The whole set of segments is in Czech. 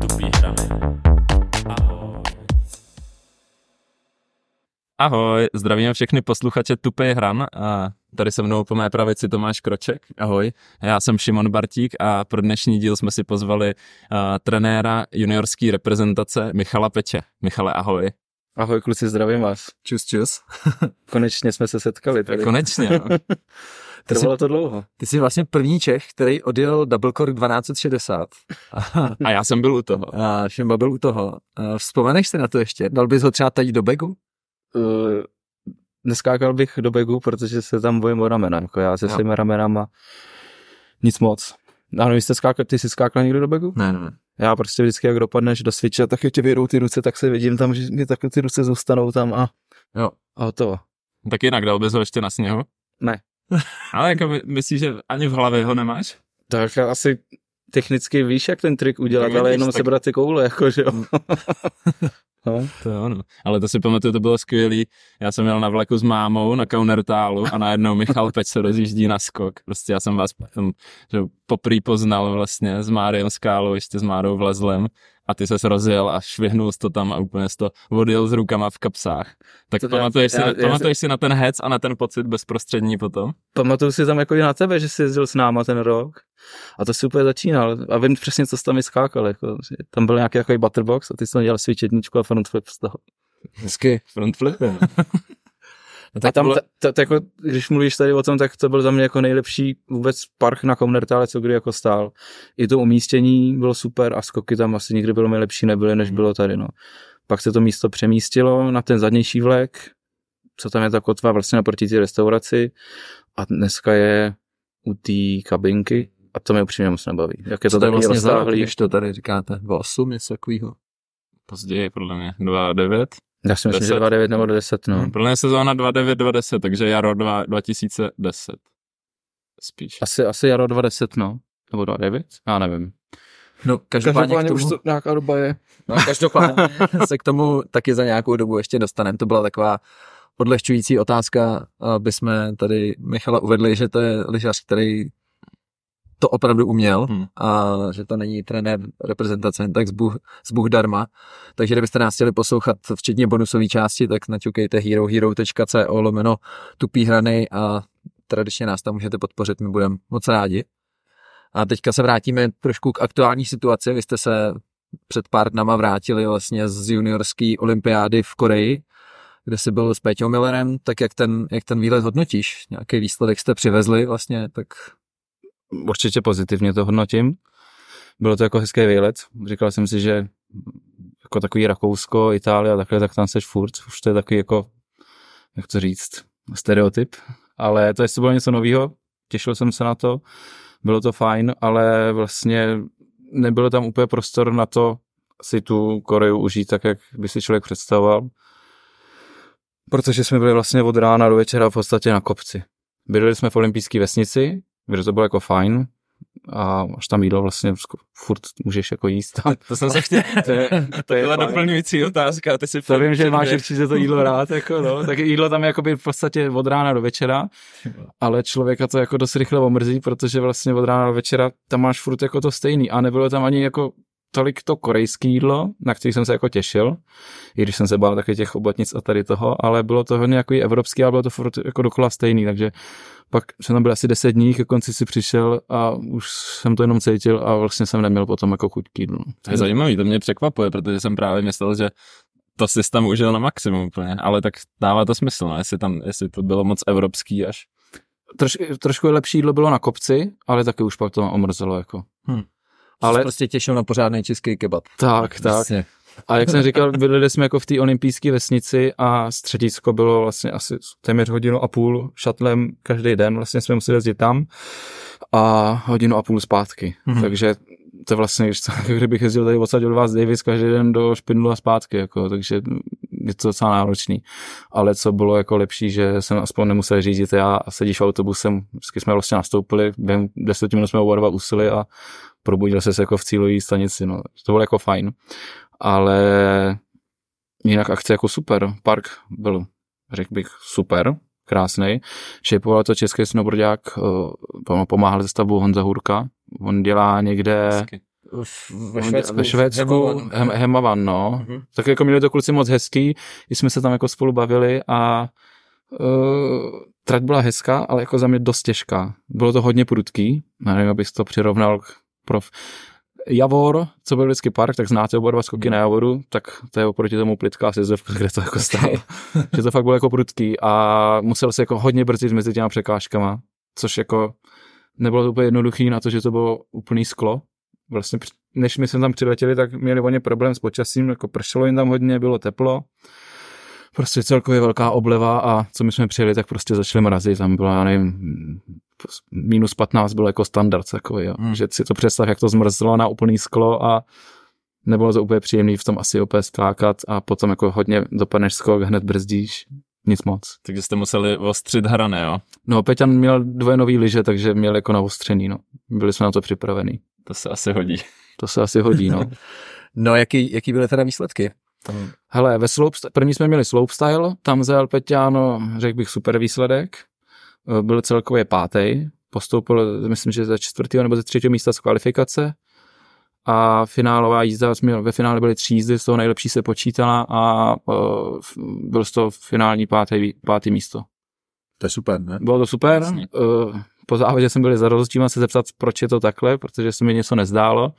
Tupý hrany. Ahoj. Ahoj, zdravím všechny posluchače Tupé hran a tady se mnou po mé pravici Tomáš Kroček. Ahoj. Já jsem Šimon Bartík a pro dnešní díl jsme si pozvali uh, trenéra juniorské reprezentace Michala Peče. Michale, ahoj. Ahoj kluci, zdravím vás. Čus, čus. Konečně jsme se setkali tady. Konečně. No. Trvalo to dlouho. Ty jsi vlastně první Čech, který odjel Double Core 1260. A já jsem byl u toho. A Šimba byl u toho. Vzpomeneš si na to ještě? Dal bys ho třeba teď do begu? Uh, neskákal bych do begu, protože se tam bojím o ramena. Jako já se Jo. svými ramenama nic moc. Ano, vy jste skákal, ty jsi skákal někdo do begu? Ne, ne, ne. Já prostě vždycky, jak dopadneš do switche, tak tě vyjedou ty ruce, tak se vidím tam, že mi takhle ty ruce zůstanou tam a, Jo. a hotovo. Tak jinak dal bys ho ještě na sněhu? Ne. Ale jako my- myslíš, že ani v hlavě ho nemáš? Tak asi technicky víš, jak ten trik udělat, Tak ale jenom tak- sebrat ty koule, jako, že jo. no. To jo, no. Ale to si pamatuju, to bylo skvělý. Já jsem jel na vlaku s mámou na Kaunertálu a najednou Michal Peč se rozjíždí na skok. Prostě já jsem vás potom, že poprý poznal vlastně s Máriem Skálou, ještě s Márou Vlezlem a ty ses rozjel a švihnul to tam a úplně to odjel s rukama v kapsách. Tak To to já- pamatuješ, si, já- na, já pamatuješ si na ten hec a na ten pocit bezprostřední potom? Pamatuju si tam jako i na tebe, že jsi jezdil s náma ten rok. A to si úplně začínal. A vím přesně, co jsi tam i skákal. Jako, tam byl nějaký jako butterbox a ty jsi tam dělal switch jedničku a front flip z toho. Hezky. Front flip. No, A tak tam, bylo, t- t- t- jako, když mluvíš tady o tom, tak to byl za mě jako nejlepší vůbec park na Komnertále, co kdy jako stál. I to umístění bylo super a skoky tam asi nikdy bylo mi lepší nebyly, než bylo tady. No. Pak se to místo přemístilo na ten zadnější vlek, co tam je ta kotva vlastně naproti té restauraci a dneska je u té kabinky a to mě upřímně moc nebaví. Jak je to co to je taky vlastně za rok, když to tady říkáte? O 8, něco takového. Později, podle mě, 2.9. Já si myslím, že 10. 2,9 nebo 10, no. No. Mě sezóna 2.9-2.10, takže jaro 2, 2010. Spíš. Asi, asi jaro 20, no. Nebo 2,9? Já nevím. No, každopádně, k tomu, nějaká doba je. no, každopádně se k tomu taky za nějakou dobu ještě dostaneme. To byla taková odlehčující otázka, aby jsme tady Michala uvedli, že to je lyžař, který to opravdu uměl Hmm. a že to není trenér reprezentace jen tak z Bůh, z Bůh darma. Takže kdybyste nás chtěli poslouchat včetně bonusové části, tak naťukejte herohero.co lomeno tupý hrany a tradičně nás tam můžete podpořit, my budeme moc rádi. A teďka se vrátíme trošku k aktuální situaci. Vy jste se před pár dnama vrátili vlastně z juniorské olympiády v Koreji, kde jsi byl s Péťou Millerem, tak jak ten, jak ten výlet hodnotíš? Nějaký výsledek jste přivezli vlastně, tak Určitě pozitivně to hodnotím. Bylo to jako hezký výlet. Říkal jsem si, že jako takový Rakousko, Itálie a takhle, tak tam seš furt. Už to je takový jako, jak to říct, stereotyp. Ale to jestli bylo něco nového, těšil jsem se na to, bylo to fajn, ale vlastně nebylo tam úplně prostor na to si tu Koreju užít tak, jak by si člověk představoval. Protože jsme byli vlastně od rána do večera v podstatě na kopci. Bydleli jsme v olympijské vesnici, kde to bylo jako fajn a až tam jídlo vlastně furt můžeš jako jíst. To jsem se chtěl. to je, To je byla fajn. doplňující otázka. Ty si To vím, že máš určitě to jídlo rád, jako no. tak jídlo tam je jakoby v podstatě od rána do večera, ale člověka to jako dost rychle omrzí, protože vlastně od rána do večera tam máš furt jako to stejný a nebylo tam ani jako tolik to korejské jídlo, na který jsem se jako těšil, i když jsem se bál taky těch obotnic a tady toho, ale bylo to hodně jako evropský, ale bylo to furt jako dokola stejný, takže pak jsem tam byl asi 10 dní, ke konci si přišel a už jsem to jenom cítil a vlastně jsem neměl potom jako chuť k jídlu. To je zajímavý, to mě překvapuje, protože jsem právě myslel, že to si tam užil na maximum úplně, ale tak dává to smysl, no, jestli, tam, jestli to bylo moc evropský až. Troš, trošku lepší jídlo bylo na kopci, ale taky už pak to omrzelo jako. Ale prostě těšil na pořádný český kebab. tak, tak. Vlastně. A jak jsem říkal, bydleli jsme jako v té olympijské vesnici a středisko bylo vlastně asi téměř hodinu a půl šatlem každý den. Vlastně jsme museli jezdit tam a hodinu a půl zpátky. Mhm. Mm-hmm. Takže to je vlastně, jako kdybych jezdil tady odsaď od vás Davis každý den do Špindlu a zpátky, jako, takže je to docela náročný. Ale co bylo jako lepší, že jsem aspoň nemusel řídit já a sedíš v autobusem, vždycky jsme vlastně nastoupili, během deseti minut jsme oba dva usili a probudil se jako v cílové stanici, no. To bylo jako fajn. Ale jinak akce jako super. Park byl, řekl bych, super, krásný. Šejpoval to český snowboardák, eh, pomáhal ze stavbu Honza Hurka. On dělá někde Hezky. ve Švédsku. Ve Švédsku, Hemavan. Hem, Hemavan, no. Mhm. Tak jako měli to kluci moc hezký, i jsme se tam jako spolu bavili a uh, trať byla hezká, ale jako za mě dost těžká. Bylo to hodně prudký, nevím, abych to přirovnal k prof. Javor, co byl vždycky park, tak znáte oba dva skoky na Javoru, tak to je oproti tomu plitká sezovka, kde to jako stálo. že to fakt bylo jako prudký a musel se jako hodně brzdit mezi těma překážkama, což jako nebylo to úplně jednoduchý na to, že to bylo úplný sklo. Vlastně než my jsme tam přiletěli, tak měli oni problém s počasím, jako pršelo jim tam hodně, bylo teplo. Prostě celkově velká obleva a co my jsme přijeli, tak prostě začaly mrazit, tam bylo, já nevím, minus 15 bylo jako standard takový, jo. Hmm. že si to představ, jak to zmrzlo na úplný sklo a nebylo to úplně příjemný v tom asi opět skákat a potom jako hodně dopadneš skok, hned brzdíš, nic moc. Takže jste museli ostřit hrany, jo? No, Peťan měl dvoje nový lyže, takže měl jako naostřený, no. Byli jsme na to připravení. To se asi hodí. To se asi hodí, no. No, jaký, jaký byly teda výsledky? Tam, Hele, ve slopestyle, první jsme měli slopestyle, tam zajel Peťáno, řekl bych, super výsledek. Eh, Byl celkově pátý, postoupil, myslím, že ze čtvrtého nebo ze třetího místa z kvalifikace. A finálová jízda, jsme- ve finále byly tři jízdy, z toho nejlepší se počítala a uh, byl z toho finální pátý, pátý místo. to je super, ne? Bylo to super. Jasně. Uh, po závodě jsem byl za rozdílem se zeptat, proč je to takhle, protože se mi něco nezdálo.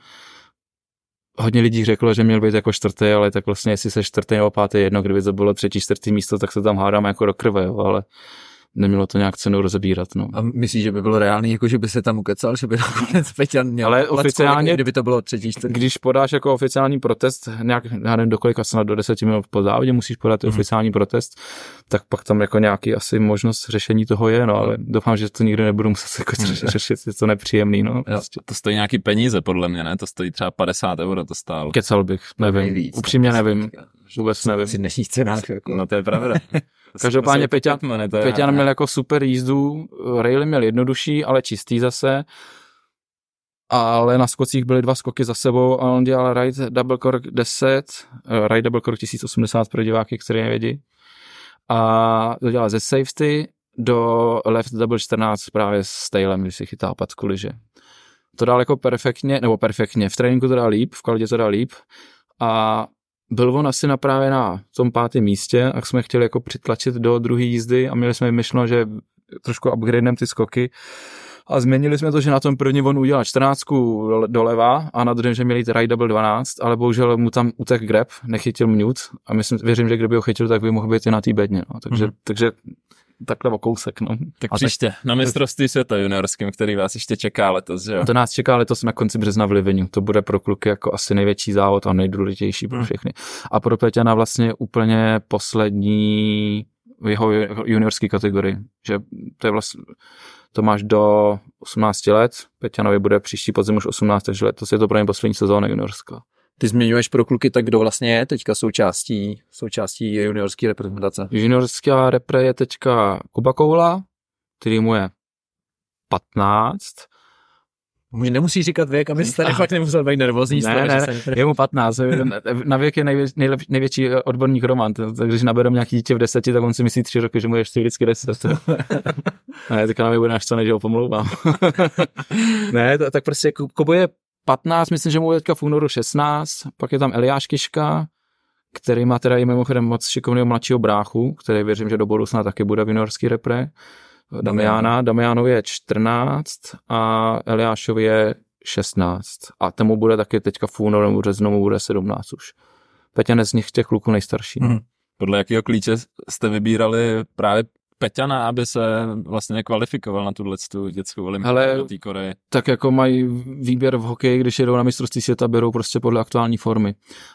Hodně lidí řeklo, že měl být jako čtvrtý, ale tak vlastně jestli se čtvrtý nebo pátý je jedno, kdyby to bylo třetí, čtvrtý místo, tak se tam hádáme jako do krve, jo, ale nemělo to nějak cenu rozebírat. No. A myslíš, že by bylo reálný, jako že by se tam ukecal, že by nakonec Peťan měl Ale placku, oficiálně- jako kdyby to bylo třetí, čtvrtý? Když podáš jako oficiální protest, nějak, já nevím, do kolika snad do deseti minut po závodě musíš podat mm. oficiální protest, tak pak tam jako nějaký asi možnost řešení toho je, no, ale doufám, že to nikdy nebudu muset jako Mhm. řešit, je to nepříjemný, no. Prostě. To stojí nějaký peníze, podle mě, ne? To stojí třeba 50 euro, to stálo. Kecal bych, nevím, Nejvíc, upřímně nevím, vůbec nevím. Při dnešních cenách, jako. No to je pravda. Každopádně je- Peťan měl jako super jízdu, raily měl jednodušší, ale čistý zase, ale na skocích byly dva skoky za sebou a on dělal ride double cork 10, eh, ride double cork 1080 pro diváky, kteří nevědí. A to dělal ze safety do left double 14 právě s tailem, když si chytá patku liže. To dal jako perfektně, nebo perfektně, v tréninku to dal líp, v kvalitě to dal líp a byl on asi na právě na tom pátém místě a jsme chtěli jako přitlačit do druhé jízdy a měli jsme myšleno, že trošku upgradeneme ty skoky a změnili jsme to, že na tom první on udělal 14 doleva a na druhém, že měli ride double 12, ale bohužel mu tam utek grab, nechytil mute a myslím, věřím, že kdyby ho chytil, tak by mohl být i na té bedně. No. Takže, Mhm. mm-hmm. takže takhle o kousek. No. Tak A příště, na mistrovství světa juniorským, který vás ještě čeká letos, že jo? To nás čeká letos na konci března v Livinu. To bude pro kluky jako asi největší závod a nejdůležitější pro Hmm. všechny. A pro Peťana vlastně úplně poslední v jeho juniorské kategorii. Že to je vlastně, to máš do 18 let, Peťanovi bude příští podzim už 18, takže letos je to pro ně poslední sezóna juniorská. Ty zmiňuješ pro kluky, tak kdo vlastně je teďka součástí, součástí juniorské reprezentace? Juniorská repre je teďka Kuba Koula, který mu je 15, Může, nemusíš říkat věk, aby se tady fakt nemusel být nervózní. Ne, toho, ne, Je mu 15, na věk je nejvě, nejlep, největší odborník Roman, takže když nabereme nějaký dítě v deseti, tak on si myslí tři roky, že mu je ještě vždycky deset. ne, teďka na mě bude naštvaný, že ho pomlouvám. ne, to, tak prostě Ku- Kubo je 15, myslím, že mu je teďka v únoru 16, pak je tam Eliáš Kiška, který má teda i mimochodem moc šikovného mladšího bráchu, který věřím, že do budoucna taky bude v juniorský repre. Damiana, Damianovi je 14 a Eliášovi je 16. A tomu bude taky teďka v únoru nebo březnu mu bude 17 už. Peťan je z nich těch kluků nejstarší. Mhm. Podle jakého klíče jste vybírali právě Peťana, aby se vlastně kvalifikoval na tuhle tu dětskou olympiádu do té Koreje. tak jako mají výběr v hokeji, když jedou na mistrovství světa, berou prostě podle aktuální formy.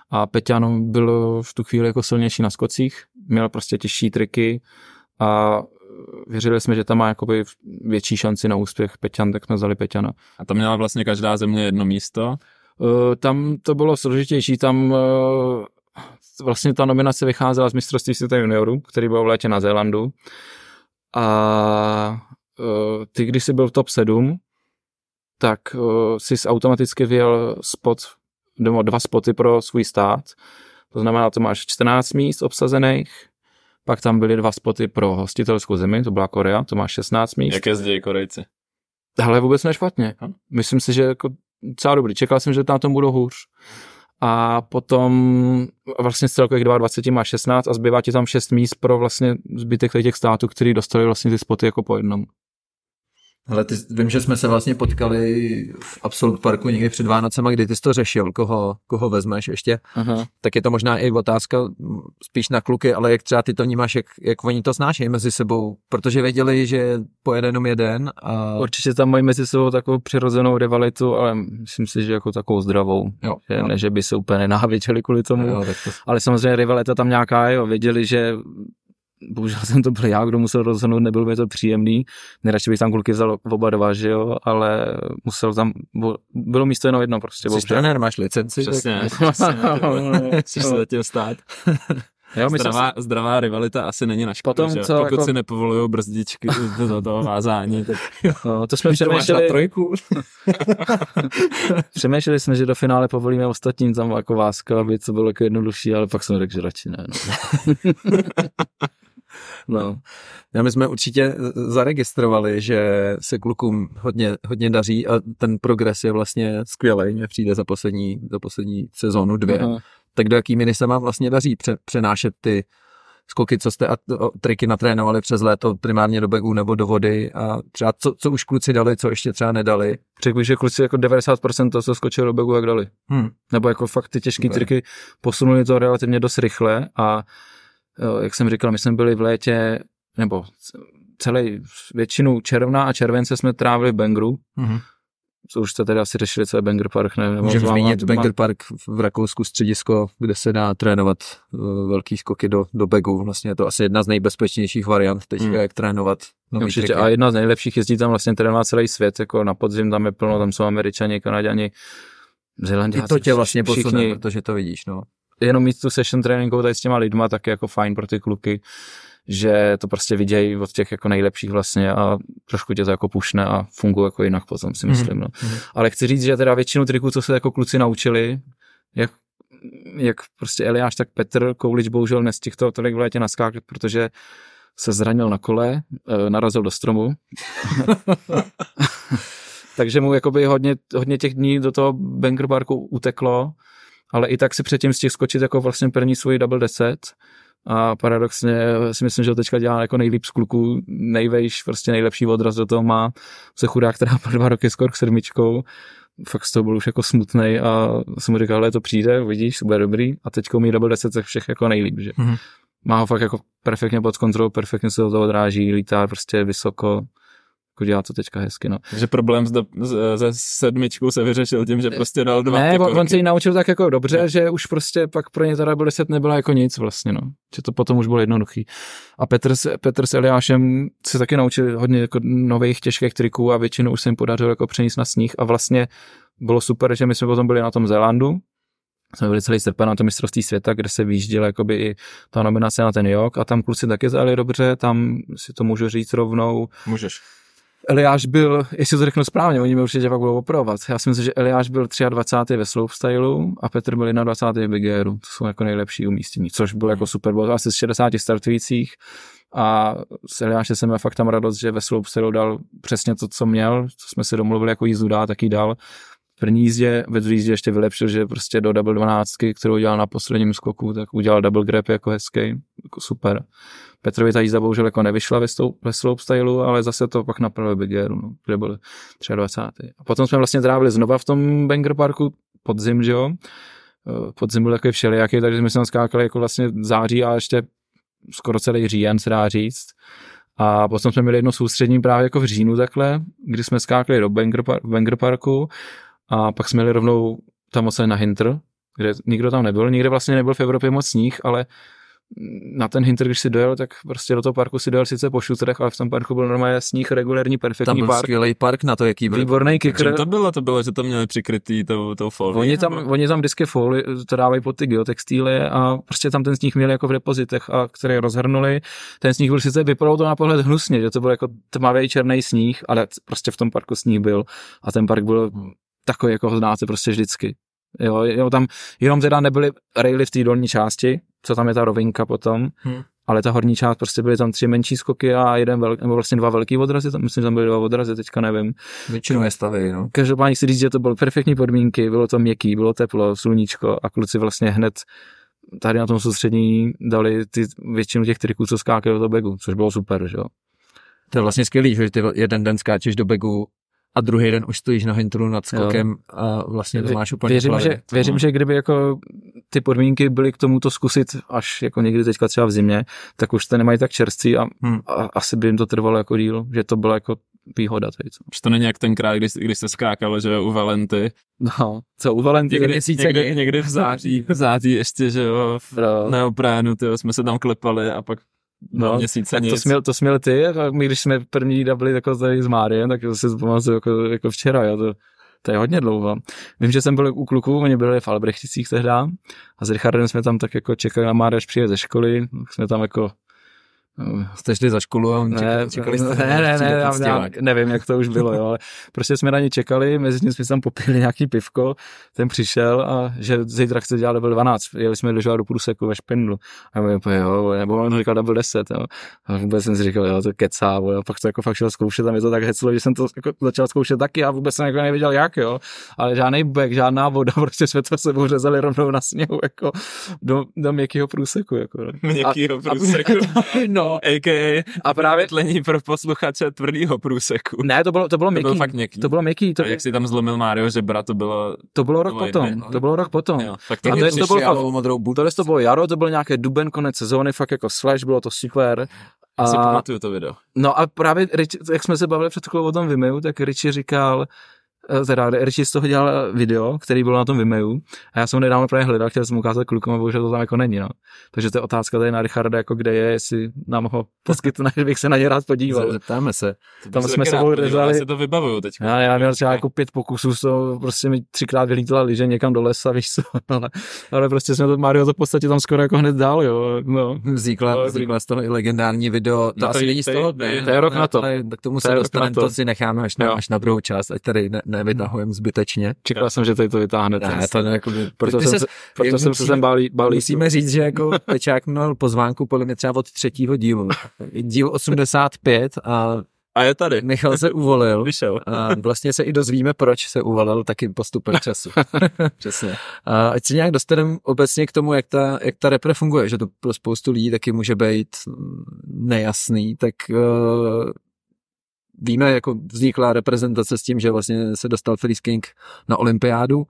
A Peťan byl v tu chvíli jako silnější na skocích, měl prostě těžší triky a věřili jsme, že tam má jakoby větší šanci na úspěch Peťan, tak jsme vzali Peťana. A tam měla vlastně každá země jedno místo. Uh, tam to bylo složitější, tam uh, vlastně ta nominace vycházela z mistrovství světa juniorů, který byl v létě na Zélandu. A uh, ty, když jsi byl v top 7, tak uh, jsi automaticky vyjel spot, nebo dva spoty pro svůj stát. To znamená, to máš 14 míst obsazených, pak tam byly dva spoty pro hostitelskou zemi, to byla Korea, to máš 16 míst. Jak jezdí Korejci? Ale vůbec nešpatně. Myslím si, že jako docela dobrý. Čekal jsem, že na tom budou hůř. A potom vlastně z celkových 22 má 16 a zbývá ti tam 6 míst pro vlastně zbytek těch států, který dostali vlastně ty spoty jako po jednom. Ale ty, vím, že jsme se vlastně potkali v Absolut Parku někdy před Vánocema, kdy ty jsi to řešil, koho, koho vezmeš ještě. Aha. Tak je to možná i otázka spíš na kluky, ale jak třeba ty to vnímáš, jak, jak oni to snášejí mezi sebou, protože věděli, že pojede jenom jeden. A... Určitě tam mají mezi sebou takovou přirozenou rivalitu, ale myslím si, že jako takovou zdravou. Jo, že, jo. Ne, že by se úplně nenáviděli kvůli tomu. Jo, to... Ale samozřejmě rivalita tam nějaká je, věděli, že bohužel jsem to byl já, kdo musel rozhodnout, nebyl by to příjemný. Nejradši bych tam kluky vzal oba dva, že jo, ale musel tam, bylo místo jenom jedno prostě. Jsi trenér, máš licenci? Přesně, přesně. Chceš se zatím stát. Jo, zdravá, si... zdravá rivalita asi není na škodu, Potom, co, Pokud jako... si nepovolují brzdičky do toho vázání, tak no, to jsme přemýšleli... na trojku. přemýšleli jsme, že do finále povolíme ostatním tam jako váska, aby to bylo jako jednodušší, ale pak jsem řekl, že radši ne. No. No. Já my jsme určitě zaregistrovali, že se klukům hodně, hodně daří a ten progres je vlastně skvělý. Mně přijde za poslední, za poslední sezónu dvě. Aha. Tak do jaký miny se vám vlastně daří pře, přenášet ty skoky, co jste a triky natrénovali přes léto primárně do begů nebo do vody a třeba co, co už kluci dali, co ještě třeba nedali? Řekl bych, že kluci jako 90% toho, co skočili do begu, jak dali. Hmm. Nebo jako fakt ty těžké triky posunuli to relativně dost rychle a jak jsem říkal, my jsme byli v létě, nebo celý většinu června a července jsme trávili v Bengru, mm-hmm. co už jste tedy asi řešili, co je Banger Park. Ne, Můžeme zmínit Banger Park v Rakousku středisko, kde se dá trénovat uh, velký skoky do, do begu. Vlastně je to asi jedna z nejbezpečnějších variant teď, mm. jak trénovat Určitě, a jedna z nejlepších jezdí tam vlastně trénovat celý svět, jako na podzim tam je plno, tam jsou američani, kanaděni, Zelandiáci. I to tě vlastně všichni, posune, protože to vidíš, no jenom mít tu session tréninkou tady s těma lidma, tak je jako fajn pro ty kluky, že to prostě vidějí od těch jako nejlepších vlastně a trošku tě to jako pušne a funguje jako jinak potom si myslím. Mm-hmm. No. Mhm. Ale chci říct, že teda většinu triků, co se jako kluci naučili, jak, jak prostě Eliáš, tak Petr Koulič bohužel nestihl to tolik v létě naskákat, protože se zranil na kole, e, narazil do stromu. Takže mu jakoby hodně, hodně těch dní do toho Banker Parku uteklo ale i tak si předtím z těch skočit jako vlastně první svůj double deset. A paradoxně si myslím, že ho teďka dělá jako nejlíp z kluků, nejvejš, prostě nejlepší odraz do toho má. Se chudák, která po dva roky skoro k sedmičkou, fakt z toho byl už jako smutný a jsem mu říkal, ale to přijde, vidíš, to bude dobrý. A teďka umí double deset ze všech jako nejlíp, že. Mm-hmm. Má ho fakt jako perfektně pod kontrolou, perfektně se do toho odráží, lítá prostě vysoko, jako dělá to teďka hezky, no. Takže problém se sedmičkou se vyřešil tím, že prostě dal dva Ne, on, on se ji naučil tak jako dobře, ne. že už prostě pak pro ně teda byl deset nebyla jako nic vlastně, no. Že to potom už bylo jednoduchý. A Petr, Petr s Eliášem se taky naučil hodně jako nových těžkých triků a většinu už se jim podařilo jako přenést na sníh a vlastně bylo super, že my jsme potom byli na tom Zélandu, jsme byli celý srpen na to mistrovství světa, kde se výjížděl jakoby i ta nominace na ten jok a tam kluci taky zajeli dobře, tam si to můžu říct rovnou. Můžeš. Eliáš byl, jestli to řeknu správně, oni mi určitě pak budou opravovat. Já si myslím, že Eliáš byl 23. ve slopestylu a Petr byl 21. v Big Airu. To jsou jako nejlepší umístění, což bylo jako super. Bylo asi z 60 startujících a s Eliášem jsem měl fakt tam radost, že ve slopestylu dal přesně to, co měl, co jsme si domluvili jako jízdu dá, taky dal. V první jízdě, ve druhé jízdě ještě vylepšil, že prostě do double 12, kterou udělal na posledním skoku, tak udělal double grab jako hezký, super. Petrovi ta jízda bohužel jako nevyšla ve, stou, ve stylu, ale zase to pak napravil Big Airu, no, kde byl 23. A potom jsme vlastně trávili znova v tom Banger Parku podzim, že jo. Eh, podzim byl takový všelijaký, takže jsme se skákali jako vlastně září a ještě skoro celý říjen, se dá říct. A potom jsme měli jedno soustřední právě jako v říjnu takhle, kdy jsme skákali do Banger, Banger Parku a pak jsme měli rovnou tam na Hinter, kde nikdo tam nebyl, nikde vlastně nebyl v Evropě moc sníh, ale na ten Hinter, když si dojel, tak prostě do toho parku si dojel sice po šutrech, ale v tom parku byl normálně sníh, regulární, perfektní Tam byl park. skvělý park na to, jaký byl. Výborný kicker. to bylo? To bylo, že to měli přikrytý tou, tou folii. Oni tam, nebo? oni tam vždycky foli, to dávají pod ty geotextíly a prostě tam ten sníh měli jako v depozitech, a které rozhrnuli. Ten sníh byl sice, vypadalo to na pohled hnusně, že to byl jako tmavý černý sníh, ale prostě v tom parku sníh byl a ten park byl takový, jako ho znáte prostě vždycky. Jo, jo, tam jenom teda nebyly raily v té dolní části, co tam je ta rovinka potom, hmm. ale ta horní část prostě byly tam tři menší skoky a jeden velký, nebo vlastně dva velký odrazy, tam, myslím, že tam byly dva odrazy, teďka nevím. Většinou je stavy, no. Každopádně chci říct, že to byly perfektní podmínky, bylo to měkký, bylo teplo, sluníčko a kluci vlastně hned tady na tom soustředění dali ty většinu těch triků, co skákali do begu, což bylo super, že jo. To je vlastně skvělý, že ty jeden den skáčeš do begu a druhý den už stojíš na hintru nad skokem jo. a vlastně to máš úplně věřím, že, věřím, že kdyby jako ty podmínky byly k tomuto zkusit až jako někdy teďka třeba v zimě, tak už to nemají tak čerství a, hmm. a asi by jim to trvalo jako díl, že to bylo jako výhoda. Tady, co. Už to není jak tenkrát, když, když se skákalo, že jo, u Valenty. No, co u Valenty? Někdy, někdy, někdy, v září, v září ještě, že jo, v no. neoprénu, tyjo, jsme se tam klepali a pak No, měsíce tak nic. to směl, to směl ty, a my když jsme první byli jako tady s Máriem, tak to si pamatuju jako, jako včera, jo, to, to je hodně dlouho. Vím, že jsem byl u kluků, oni byli v Albrechticích tehdy a s Richardem jsme tam tak jako čekali na Mária, až přijde ze školy, jsme tam jako Jste šli za školu a ne, čekali, čekali jste? Ne, ne, ne, já, já, nevím, jak to už bylo, jo, ale prostě jsme na ně čekali, mezi tím jsme tam popili nějaký pivko, ten přišel a že zítra chce dělat level 12, jeli jsme do do Pruseku ve Špindlu. A my jo, nebo on říkal double 10, jo. A vůbec jsem si říkal, jo, to kecá, jo, pak to jako fakt šel zkoušet, tam je to tak heclo, že jsem to jako začal zkoušet taky a vůbec jsem jako nevěděl jak, jo. Ale žádný bek, žádná voda, prostě jsme to sebou řezali rovnou na sněhu, jako do, do měkkého průseku, jako. Měkkého průseku. no, a.k.a. a právě tlení pro posluchače tvrdýho průseku. Ne, to bylo, to bylo měkký. To bylo fakt měkký. To bylo měkký. To... A jak si tam zlomil Mário žebra, to bylo... To bylo rok to potom, jedno. to bylo rok potom. Jo, tak to, to, to, to, bylo, modrou to, to bylo jaro, to byl nějaké duben, konec sezóny, fakt jako slash, bylo to super. A, si pamatuju to video. No a právě, jak jsme se bavili před chvílí o tom Vimeu, tak Richie říkal, teda Richie z toho dělal video, který byl na tom Vimeu a já jsem ho nedávno právě hledal, chtěl jsem ukázat klukům a bohužel to tam jako není, no. Takže to je otázka tady na Richarda, jako kde je, jestli nám ho poskytne, že bych se na ně rád podíval. Zeptáme se. Tam jsme se rezali. Já to vybavuju teď. Já, já měl třeba jako pět pokusů, to prostě mi třikrát vylítala liže někam do lesa, víš co, ale, ale prostě jsme to, Mario to v podstatě tam skoro jako hned dál, jo. No. Vznikla, no, vznikla z toho i legendární video, to no, asi není z toho, to je rok na to. k tomu se dostaneme, to si necháme až na, až na druhou část, ať tady ne, nevytahujeme zbytečně. Čekal jsem, že tady to vytáhnete. Ne, to ne, jako by, proto jsem, se, proto jsem se sem bálí, bálí. Musíme říct, že jako Pečák měl pozvánku podle mě třeba od třetího dílu. Díl 85 a a je tady. Michal se uvolil. Vyšel. A vlastně se i dozvíme, proč se uvolil taky postupem času. Přesně. A ať se nějak dostaneme obecně k tomu, jak ta, jak ta repre funguje, že to pro spoustu lidí taky může být nejasný, tak uh, víme, jako vznikla reprezentace s tím, že vlastně se dostal Felice King na olympiádu,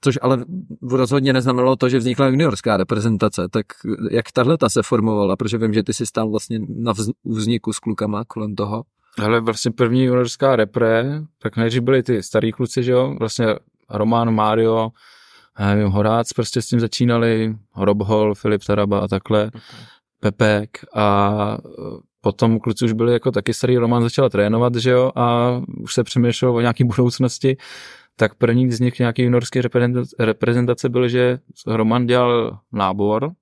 což ale rozhodně neznamenalo to, že vznikla juniorská reprezentace, tak jak tahle ta se formovala, protože vím, že ty jsi stál vlastně na vzniku s klukama kolem toho. Ale vlastně první juniorská repre, tak nejdřív byli ty starý kluci, že jo, vlastně Roman, Mario, nevím, Horác prostě s tím začínali, Rob Hall, Filip Taraba a takhle, okay. Pepek a potom kluci už byli jako taky starý, Roman začal trénovat, že jo, a už se přemýšlel o nějaký budoucnosti, tak první z nich nějaký juniorské reprezentace byl, že Roman dělal nábor,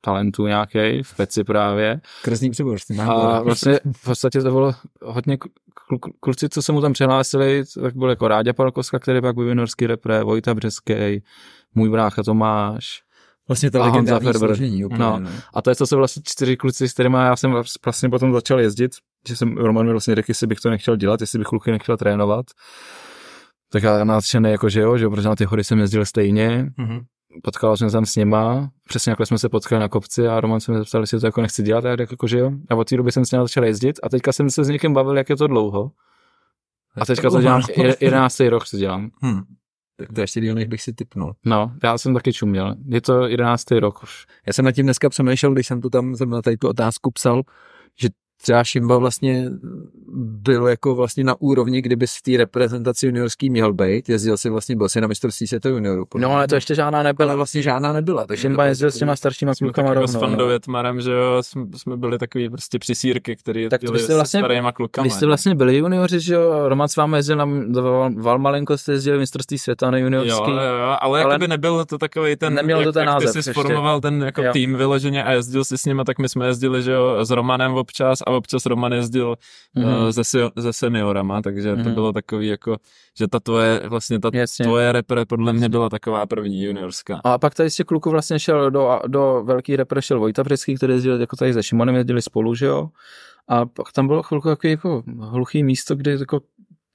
talentu nějaký v peci právě. Krzný přibor. A vlastně v podstatě to bylo hodně kluci, co se mu tam přihlásili, tak byl jako Ráďa Palkovská, který pak byl juniorský repre, Vojta Břeskej, můj brácha Tomáš, Vlastně to legendární složení. Úplně, no. no. A to je to, co vlastně čtyři kluci, s kterými já jsem vlastně potom začal jezdit, že jsem Roman mi vlastně řekl, jestli bych to nechtěl dělat, jestli bych kluky nechtěl trénovat. Tak já nadšený, jako že jo, že jo, protože na ty hory jsem jezdil stejně. Mm-hmm. Potkal jsem tam s něma, přesně jako jsme se potkali na kopci a Roman se mi zeptal, jestli to jako nechci dělat, a já jako, že jo. A od té doby jsem s ním začal jezdit a teďka jsem se s někým bavil, jak je to dlouho. A teďka to dělám, 11. rok to dělám. Hmm. Tak to ještě díl, než bych si typnul. No, já jsem taky čuměl. Je to 11. rok už. Já jsem nad tím dneska přemýšlel, když jsem tu tam jsem na tady tu otázku psal, třeba Šimba vlastně byl jako vlastně na úrovni, kdyby z té reprezentaci juniorský měl být. Jezdil si vlastně, byl si na mistrovství světa juniorů. No ale to ještě žádná nebyla. vlastně žádná nebyla. Takže Šimba jezdil s těma staršíma klukama rovnou. S Fandovětmarem, že jo, jsme byli takový prostě přisírky, který tak byli jste vlastně, starýma klukama. Vy jste vlastně byli junioři, že jo, Roman s vámi jezdil na Valmalenko, jste jezdili mistrovství světa na juniorský. Jo, jo, jo, ale, ale by nebyl to takový ten, neměl to ten jak, název, ty jsi sformoval ten jako tým vyloženě a jezdil si s nimi, tak my jsme jezdili, že jo, s Romanem občas a občas Roman jezdil mm-hmm. uh, se, se seniorama, takže mm-hmm. to bylo takový jako, že ta tvoje, vlastně ta Jasně. tvoje repre podle mě byla taková první juniorská. A pak tady těch kluků vlastně šel do, do velký repre šel Vojta Břecký, který jezdil jako tady se Šimonem, jezdili spolu, že jo. A pak tam bylo chvilku jako, jako hluchý místo, kde jako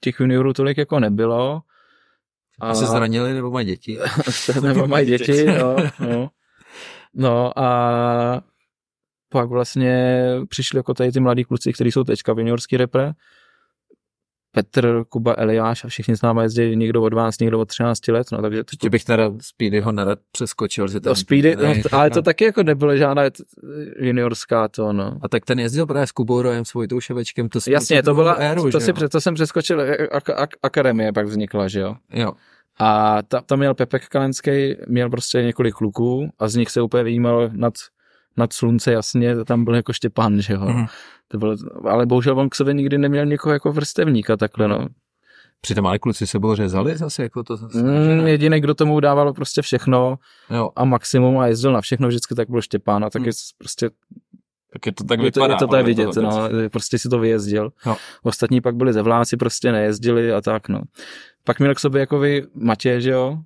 těch juniorů tolik jako nebylo. A se zranili nebo mají děti? nebo mají děti, no, no. no a pak vlastně přišli jako tady ty mladí kluci, kteří jsou teďka v juniorský repre. Petr, Kuba, Eliáš a všichni s námi jezdí někdo od 12, někdo od 13 let. No, takže to... bych teda Speedyho nerad přeskočil. Že to Speedy, no, ale to taky jako nebylo žádná juniorská to, no. A tak ten jezdil právě s Kubou Rojem, s Vojtou Ševečkem. To Jasně, to byla, éru, to, si, to jsem přeskočil, ak, ak, akademie pak vznikla, že jo. Jo. A ta, tam měl Pepek Kalenský, měl prostě několik kluků a z nich se úplně vyjímal nad, nad slunce jasně, tam byl jako Štěpán, že jo. Mm. To bylo, ale bohužel on k sobě nikdy neměl někoho jako vrstevníka takhle, no. Přitom malí kluci se bylo řezali zase, jako to zase, mm, Jediný, kdo tomu dával prostě všechno jo. a maximum a jezdil na všechno vždycky, tak byl Štěpán a taky mm. prostě tak je to tak vypadá. Je to, je to tak vidět, toho, no, prostě si to vyjezdil. No. Ostatní pak byli zevláci, prostě nejezdili a tak, no. Pak měl k sobě jako vy Matěj, že jo,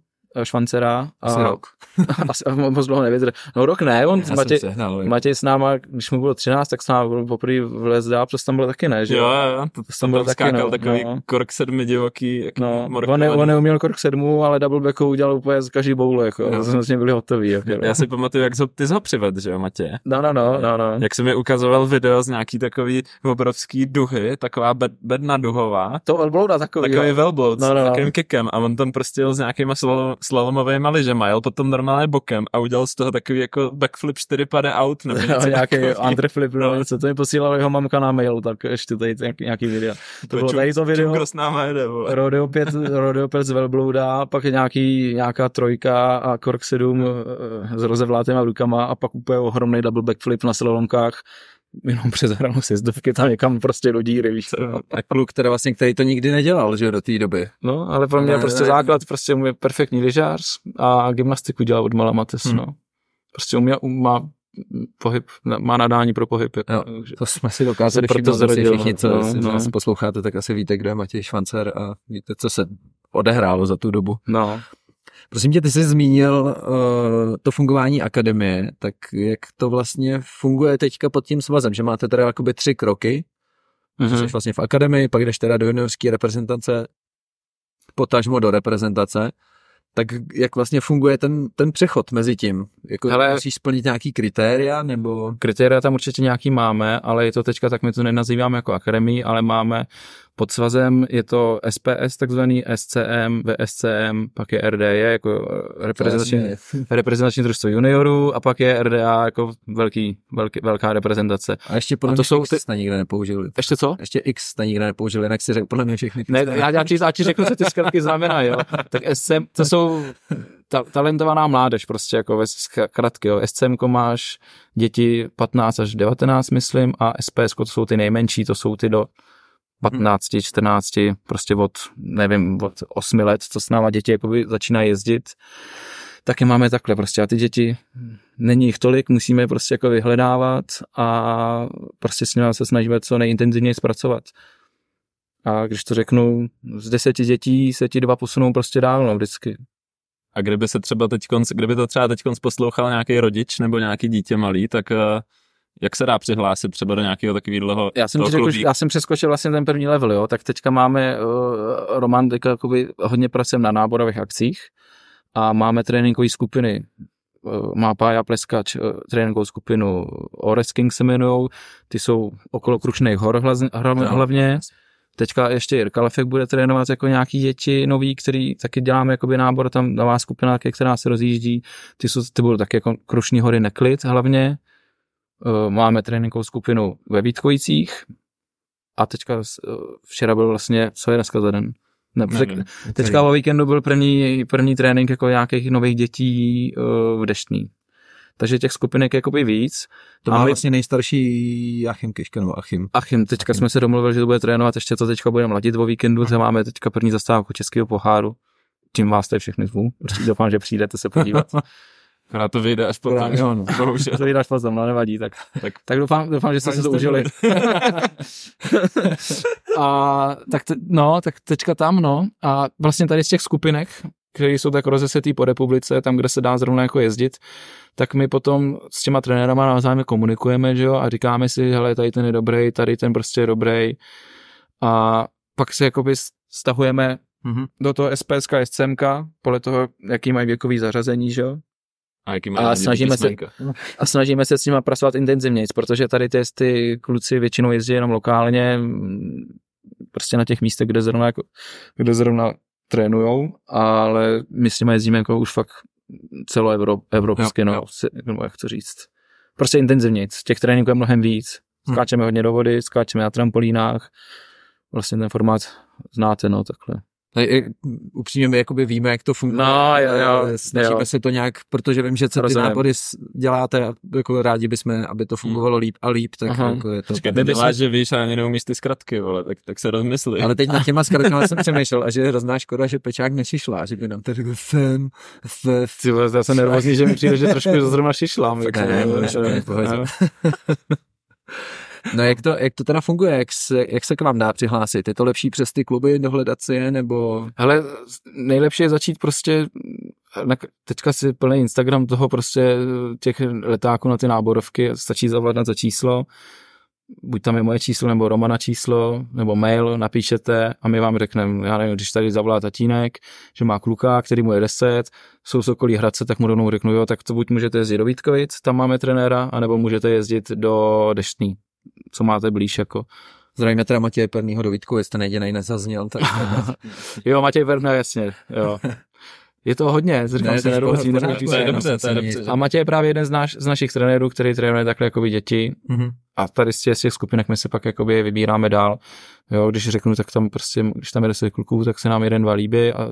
Švancera. A, asi rok. asi, moc dlouho nevydržel. No rok ne, on Já Matěj, sehnal, Matěj s náma, když mu bylo 13, tak s náma byl poprvé vlez dál, protože tam byl taky ne, že jo? Jo, jo, to, tam byl taky, no, takový no. kork sedmi divoký. Jako no, on, ne, on neuměl kork sedmu, ale double backu udělal úplně z každý boule, jako, no. jsme s byli hotoví. Jako, Já si pamatuju, jak ty jsi ho přived, že jo, Matěj? No, no, no, no, no. Jak jsi mi ukazoval video z nějaký takový obrovský duhy, taková bed, bedna duhová. To velblouda takový. Takový velbloud no, no, s no. takovým kikem a on tam prostě jel s nějakýma slalomovými lyžema, jel potom normálně bokem a udělal z toho takový jako backflip 4 pade out nebo něco nějaký underflip, no, co to mi posílala jeho mamka na mail, tak ještě tady nějaký, nějaký video. To, to bylo tady to video. s náma jede, Rodeo 5, Rodeo 5 z Velblouda, pak nějaký, nějaká trojka a Kork 7 eh, s rozevlátýma rukama a pak úplně ohromný double backflip na slalonkách jenom přes hranu sjezdovky tam někam prostě do díry, víš co. A kluk, který vlastně, který to nikdy nedělal, že do té doby. No, ale pro mě ne, prostě ne, základ, prostě je perfektní lyžář a gymnastiku dělal od malama tes, hmm. no. Prostě umí, má pohyb, má nadání pro pohyb. Jo, to jsme si dokázali všimnout zrodil, všichni, co no, no. nás posloucháte, tak asi víte, kdo je Matěj Švancer a víte, co se odehrálo za tu dobu. No. Prosím tě, ty jsi zmínil uh, to fungování akademie, tak jak to vlastně funguje teďka pod tím svazem, že máte teda jakoby tři kroky, mm-hmm. jsi vlastně v akademii, pak jdeš teda do juniorské reprezentace, potažmo do reprezentace, tak jak vlastně funguje ten, ten přechod mezi tím? Jako Hele, musíš splnit nějaký kritéria, nebo? Kritéria tam určitě nějaký máme, ale je to teďka, tak my to nenazýváme jako akademii, ale máme pod svazem je to SPS, takzvaný SCM, VSCM, pak je RDA jako reprezentační, reprezentační družstvo juniorů a pak je RDA jako velký, velký, velká reprezentace. A ještě podle a to jsou ty... X nikde nepoužili. Ještě co? Ještě X jste nikde nepoužili, jinak si řekl podle mě všechny. Ne, já, já, ti, já ti řeknu, co ty zkratky znamená, jo. Tak SCM, to jsou ta, talentovaná mládež, prostě jako ve zkratky, jo. SCM máš děti 15 až 19, myslím, a SPS to jsou ty nejmenší, to jsou ty do 15, 14, prostě od, nevím, od 8 let, co s náma děti jakoby začíná jezdit, tak je máme takhle prostě a ty děti, není jich tolik, musíme prostě jako vyhledávat a prostě s nimi se snažíme co nejintenzivněji zpracovat. A když to řeknu, z deseti dětí se ti dva posunou prostě dál, no, vždycky. A kdyby se třeba teď, kdyby to třeba teď poslouchal nějaký rodič nebo nějaký dítě malý, tak uh jak se dá přihlásit třeba do nějakého takového já jsem, řekl, já jsem přeskočil vlastně ten první level, jo, tak teďka máme, uh, Roman teďka hodně pracujeme na náborových akcích a máme tréninkové skupiny, uh, má Pája Pleskač uh, tréninkovou skupinu Ores King se jmenujou, ty jsou okolo Krušných hor hlavně, Teďka ještě Jirka Lefek bude trénovat jako nějaký děti nový, který taky děláme jakoby nábor, tam nová skupina, která se rozjíždí, ty, jsou, ty budou taky jako Krušní hory Neklid hlavně, Eh, máme tréninkovou skupinu ve Vítkovicích a teďka eh, včera byl vlastně, co je dneska za den? Ne, Nevím, teďka o víkendu byl první, první trénink jako nějakých nových dětí uh, v Deštní. Takže těch skupinek je jakoby víc. To má vlastně nejstarší Achim Kiška, nebo Achim. Achim, teďka Achim. jsme se domluvili, že to bude trénovat, ještě to teďka budeme mladit o víkendu, že máme teďka první zastávku Českého poháru. Tím vás tady všechny zvu. Doufám, že přijdete se podívat. Na to vyjde až potom. Jo, no. Bohužel. To vydáš potom, no nevadí, tak, Tak- tak, doufám, doufám, že jste si to užili. a tak, te, no, tak teďka tam, no. A vlastně tady z těch skupinek, které jsou tak rozesetý po republice, tam, kde se dá zrovna jako jezdit, tak my potom s těma trenérama navzájem komunikujeme, že jo, a říkáme si, hele, tady ten je dobrý, tady ten prostě je dobrý. A pak se jakoby stahujeme Mhm. do toho SPSK, SCMK, podle toho, jaký mají věkový zařazení, že jo. A, jaký A snažíme se- A snažíme se s nimi pracovat intenzivněji, protože tady ty, ty kluci většinou jezdí jenom lokálně, prostě na těch místech, kde zrovna, jako, kde zrovna trénujou, ale my s nimi jezdíme jako už fakt celoevropsky, Jo, no, jo. si- nebo jak to říct. Prostě intenzivněji. Těch tréninků je mnohem víc. Hmm. Skáčeme hodně do vody, skáčeme na trampolínách. Vlastně ten formát znáte, no, takhle. Tak, jak- Upřímně my jakoby víme, jak to funguje. No, jo, jo, Snažíme jo. se to nějak, protože vím, že co ty Rozumím. nápady s- děláte a jako rádi bychom, aby to fungovalo líp a líp, tak Aha. jako je to... Počkej, ty děláš, že víš a ani neumíš ty zkratky, vole, tak, tak se rozmysli. Ale teď na těma zkratkama jsem přemýšlel a že je hrozná škoda, že Pečák nešišlá, že by nám tady řekl sen, sen, Ty vole, já jsem nervózní, že mi přijde, že trošku zrovna šišlám. Tak jako, ne, no, ne, že- ne, v pohodě. no. No jak to, jak to teda funguje, jak se, jak se k vám dá přihlásit? Je to lepší přes ty kluby dohledat si je, nebo... Hele, nejlepší je začít prostě, na, teďka si plný Instagram toho prostě těch letáků na ty náborovky, stačí zavolat za číslo, buď tam je moje číslo, nebo Romana číslo, nebo mail, napíšete a my vám řekneme, já nevím, když tady zavolá tatínek, že má kluka, který mu je 10, jsou z okolí Hradce, tak mu rovnou řeknu, jo, tak to buď můžete jezdit do Vítkovic, tam máme trenéra, anebo můžete jezdit do Deštný, co máte blíž, jako. Zdravíme teda Matěje Pernýho do Vítku, jestli nejděnej nezazněl, tak... Jo, Matěj Verna, jasně, jo. Je to hodně, říkám Ne, se to je to dobře, to je dobře. A Matěj je právě jeden z, náš, z našich trenérů, který trénuje takhle jako děti Mhm. a tady z těch, z těch skupinek my se pak jakoby vybíráme dál. Jo, když řeknu, tak tam prostě, když tam je 10 kluků, tak se nám jeden, dva líbí a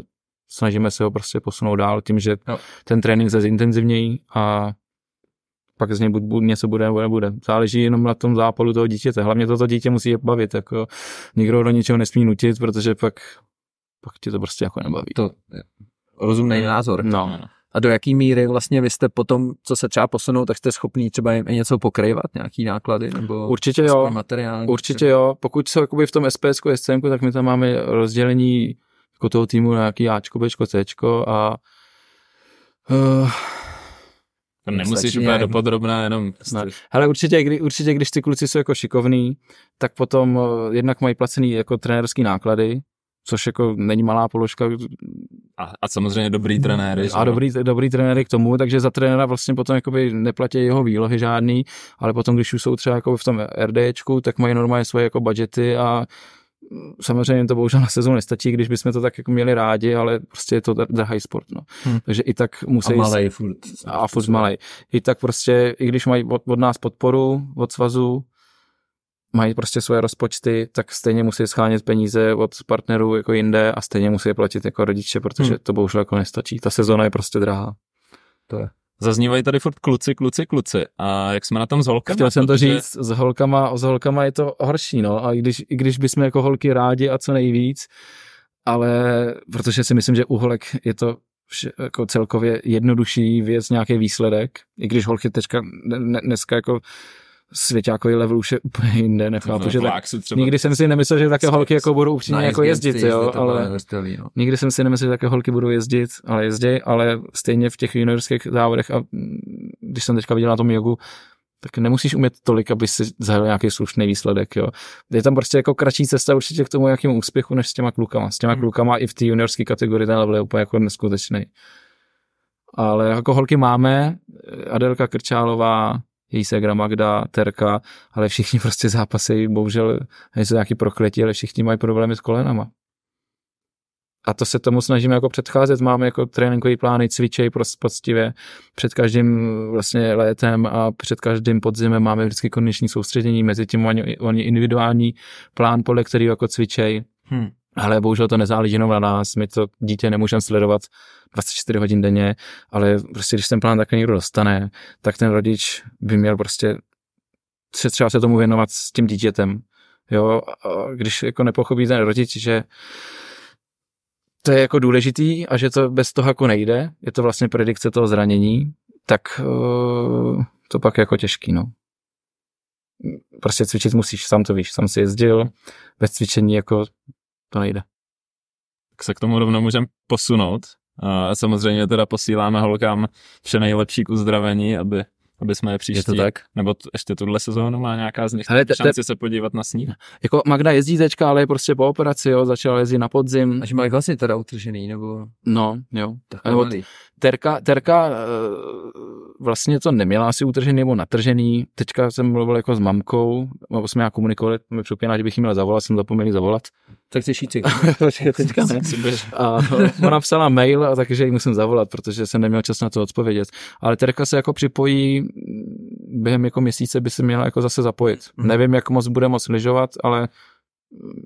snažíme se ho prostě posunout dál tím, že Jo. ten trénink se zintenzivnějí a pak z něj buď, buď něco bude nebo nebude. Záleží jenom na tom zápalu toho dítěte. Hlavně toto dítě musí je bavit. Jako, nikdo do ničeho nesmí nutit, protože pak, pak ti to prostě jako nebaví. To je rozumný názor. No. A do jaký míry vlastně vy jste potom, co se třeba posunou, tak jste schopný třeba jim i něco pokrývat, nějaký náklady, nebo Určitě jo. materiál? Určitě jo, pokud jsou jakoby v tom SPS, SCM, tak my tam máme rozdělení jako toho týmu na nějaký Ačko, Bčko, Cčko a uh, To nemusíš úplně nějak- dopodrobná, jenom Ne. hele, určitě, kdy, určitě, když ty kluci jsou jako šikovní, tak potom uh, jednak mají placený jako trenérský náklady, což jako není malá položka a, a samozřejmě dobrý trenéry. a dobrý, dobrý trenéry k tomu, takže za trenéra vlastně potom jakoby neplatí jeho výlohy žádný, ale potom, když už jsou třeba jako v tom RDčku, tak mají normálně svoje jako budgety a samozřejmě to bohužel na sezónu nestačí, když bychom to tak jako měli rádi, ale prostě je to dr- drahý sport, no. Hm. Takže i tak musí... a malej furt. A furt malej. I tak prostě, i když mají od, od nás podporu, od svazu, mají prostě svoje rozpočty, tak stejně musí schánět peníze od partnerů jako jinde a stejně musí je platit jako rodiče, protože Hmm. to bohužel jako nestačí. Ta sezóna je prostě drahá. Zaznívají tady furt kluci, kluci, kluci. A jak jsme na tom s holkama? Chtěl jsem to Protože- říct, s holkama, s holkama je to horší, no, a i když, i když bychom jako holky rádi a co nejvíc, ale protože si myslím, že u holek je to vše, jako celkově jednodušší věc, nějaký výsledek, i když holky teďka ne, ne, dneska jako svěťákový level už je úplně jinde, nechápu, že tak, třeba. nikdy jsem si nemyslel, že také holky jako budou upřímně jako jezdit, jo, ale no. nikdy jsem si nemyslel, že také holky budou jezdit, ale jezdí, ale stejně v těch juniorských závodech a mm, když jsem teďka viděl na tom jogu, tak nemusíš umět tolik, aby si zajel nějaký slušný výsledek, jo. Je tam prostě jako kratší cesta určitě k tomu nějakému úspěchu, než s těma klukama. S těma Hmm. klukama i v té juniorské kategorii ten level je úplně jako neskutečný. Ale jako holky máme, Adelka Krčálová, její ségra Magda, Terka, ale všichni prostě zápasy, bohužel nejsou nějaký prokletí, ale všichni mají problémy s kolenama. A to se tomu snažíme jako předcházet. Máme jako tréninkový plány, cvičej prostě poctivě. Před každým vlastně létem a před každým podzimem máme vždycky kondiční soustředění, mezi tím oni, oni individuální plán, podle kterého jako cvičej. Hm. Ale bohužel to nezáleží jenom na nás, my to dítě nemůžeme sledovat 24 hodin denně, ale prostě když ten plán takhle někdo dostane, tak ten rodič by měl prostě se třeba se tomu věnovat s tím dítětem. Jo, a když jako nepochopí ten rodič, že to je jako důležitý a že to bez toho jako nejde, je to vlastně predikce toho zranění, tak uh, to pak je jako těžký, no. Prostě cvičit musíš, sám to víš, sám si jezdil, bez cvičení jako to nejde. Tak se k tomu rovnou můžeme posunout. A samozřejmě teda posíláme holkám vše nejlepší k uzdravení, aby aby jsme je příští. Je to tak? Nebo t- ještě tuhle sezónu má nějaká z nich Hele, te- šanci se podívat na sníh? Jako Magda jezdí teďka, ale je prostě po operaci, jo, začala jezdit na podzim. Až mají vlastně teda utržený, nebo No, jo. tak Nebo malý. Terka, terka eh, vlastně to neměla asi utržený nebo natržený. Teďka jsem mluvil jako s mamkou, nebo jsme nějak komunikovali, mi připomíná, že bych jí měl zavolat, jsem zapomněl jí zavolat. Tak si. Počkej, teďka ne. A ona psala mail, a takže ji musím zavolat, protože jsem neměl čas na to odpovědět. Ale Terka se jako připojí mm, během jako měsíce by se měla jako zase zapojit. Mhm. Nevím, jak moc bude moc lyžovat, ale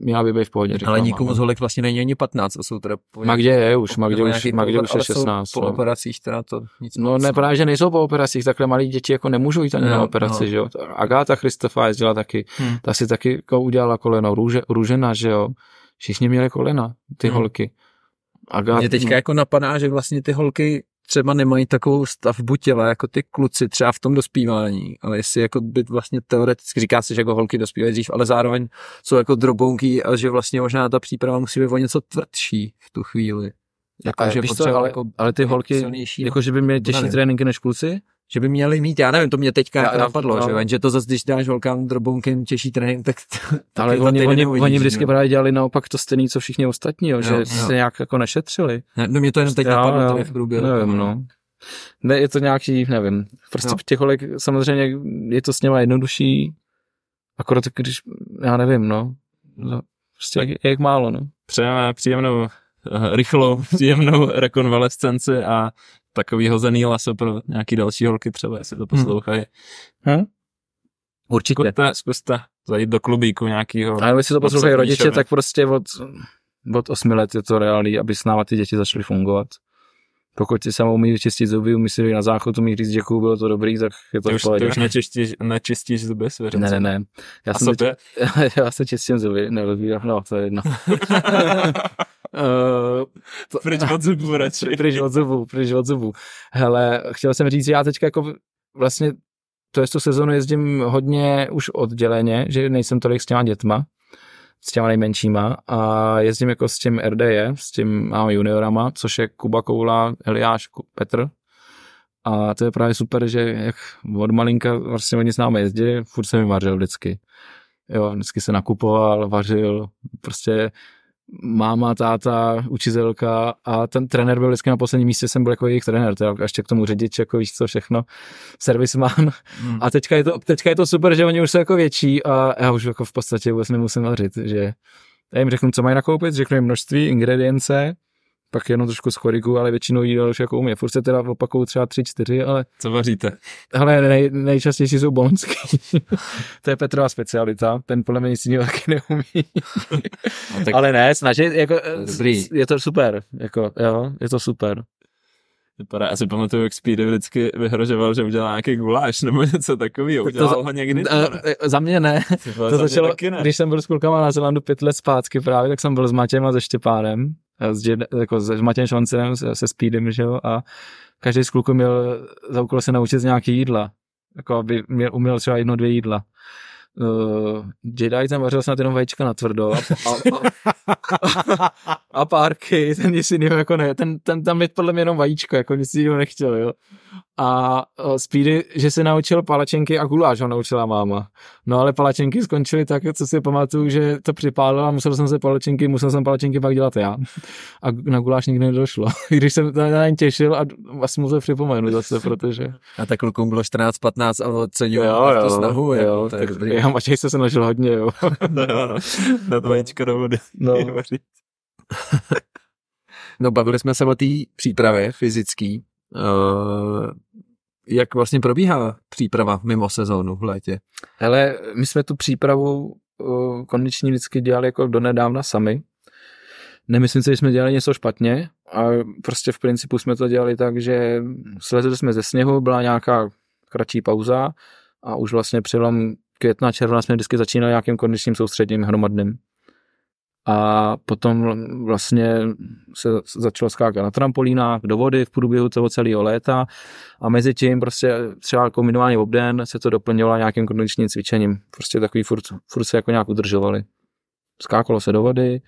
měla by být v pohodě. Ale nikomu z holek vlastně není ani 15, a jsou teda po Magdě je už, Magdě už, Magdě už je ale jsou 16. Po no. operacích teda to nic No ne, právě, že nejsou po operacích, takhle malí děti jako nemůžou jít ani Jo, na operaci, no. že jo. Agáta Christofa jezdila taky, Hmm. ta si taky jako udělala koleno, Růže, Růžena, že jo. Všichni měli kolena, ty Hmm. holky. Agát, Mě teďka jako napadá, že vlastně ty holky třeba nemají takovou stavbu těla jako ty kluci třeba v tom dospívání, ale jestli jako by vlastně teoreticky říká se, že jako holky dospívají dřív, ale zároveň jsou jako drobounky a že vlastně možná ta příprava musí být o něco tvrdší v tu chvíli. Jako, a že víš co, ale, jako ale ty holky, silnější, jako že by měly těžší tréninky než kluci? Že by měli mít, já nevím, to mě teďka Já- jako já- napadlo, no. že, jo, že to zase, když dáš holkám drobounkem těžší trénink, tak Ale taky za oni, oni, neuvidíš, oni že vždycky jo. právě dělali naopak to stejné, co všichni ostatní, jo, že Jo, jo. se nějak jako nešetřili. Ne, no mě to jenom teď Jo, napadlo, jo. tady v průběhu. Nevím, no. Ne, je to nějaký, nevím. Prostě Jo. těch holek, samozřejmě je to s něma jednodušší, akorát když, já nevím, no. No, Prostě jak, jak málo, no. Přejeme příjemnou, eh, rychlou, příjemnou rekonvalescenci a takový hozený laso pro nějaký další holky třeba, jestli to poslouchají. Hm? Určitě. Zkuste, zkuste zajít do klubíku nějakýho. Ale jestli to poslouchají rodiče, tak prostě od, od 8 let je to reálný, aby s náma ty děti začaly fungovat. Pokud si sama umí vyčistit zuby, umí si na záchod, umí říct děkuju, bylo to dobrý, tak je to Ty v už, ty už nečistíš, nečistíš zuby, svěřenci. Ne, ne, ne. Já A jsem sobě? teď, já se čistím zuby, nelobí, no, to je jedno. To- Pryč od zubů radši. pryč od zubů, pryč od zubů. Hele, chtěl jsem říct, že já teďka jako vlastně to je tu sezonu jezdím hodně už odděleně, že nejsem tolik s těma dětma, s těma nejmenšíma a jezdím jako s tím RDE, s tím mám juniorama, což je Kuba Koula, Eliáš, Petr. A to je právě super, že jak od malinka vlastně oni s námi jezdili, furt jsem jim vařil vždycky. Jo, vždycky se nakupoval, vařil, prostě máma, táta, učitelka a ten trenér byl vždycky na posledním místě, jsem byl jako jejich trenér, teda ještě k tomu řidič, jako víš co všechno, servisman. Hmm. A teďka je, to, teďka je to super, že oni už jsou jako větší a já už jako v podstatě vůbec nemusím vařit, že já jim řeknu, co mají nakoupit, řeknu jim množství, ingredience, pak jenom trošku schorigu, ale většinou jídel už jako umí. Furt se teda opakují třeba tři, čtyři, ale Co vaříte? hele, nej, nejčastější jsou bonský. to je Petrova specialita, ten podle mě nic jiného taky neumí. No, tak ale ne, snažit, jako, Dobrý. je to super, jako, jo, je to super. Vypadá, já si pamatuju, jak Speedy vždycky vyhrožoval, že udělá nějaký guláš nebo něco takového. Tak to Udělal za- ho někdy? Eh, Za mě ne, vole, to za mě začalo, taky ne. když jsem byl s klukama na Zelandu pět let zpátky právě, tak jsem byl s Matějem a se Štěpánem, s, jako s Matějem Švancem, se, se Speedem, že jo, a každý z kluků měl za úkol se naučit z nějaký jídla, jako aby měl, uměl třeba jedno, dvě jídla. Uh, Jedi tam vařil snad jenom vajíčka na tvrdo a, a, a, a párky, ten nic jiného jako ne, ten, ten tam je podle mě jenom vajíčko, jako nic jiného nechtěl, jo. A Speedy, že se naučil palačenky a guláš ho naučila máma. No ale palačenky skončily tak, co si pamatuju, že to připálila, musel jsem se palačenky, musel jsem palačenky pak dělat já. A na guláš nikdy nedošlo. I když jsem na na ně těšil a asi musel připomenout zase, protože... a tak klukům bylo 14-15 a oceňuju to snahu. jo, jako, to je tak dobrý. já Matěj se snažil hodně, jo. No, no, no. Na to vajíčko do vody. No. No bavili jsme se o té přípravě fyzický. Uh, jak vlastně probíhá příprava mimo sezónu v létě? Hele, my jsme tu přípravu uh, kondiční vždycky dělali jako donedávna sami. Nemyslím si, že jsme dělali něco špatně, a prostě v principu jsme to dělali tak, že slezli jsme ze sněhu, byla nějaká kratší pauza a už vlastně přelom května, června jsme vždycky začínali nějakým kondičním soustředěním hromadným. A potom vlastně se začalo skákat na trampolínách, do vody v průběhu toho celého léta a mezi tím prostě třeba kombinovaný obden se to doplňovalo nějakým kondičním cvičením. Prostě takový furt, furt se jako nějak udržovali. Skákalo se do vody,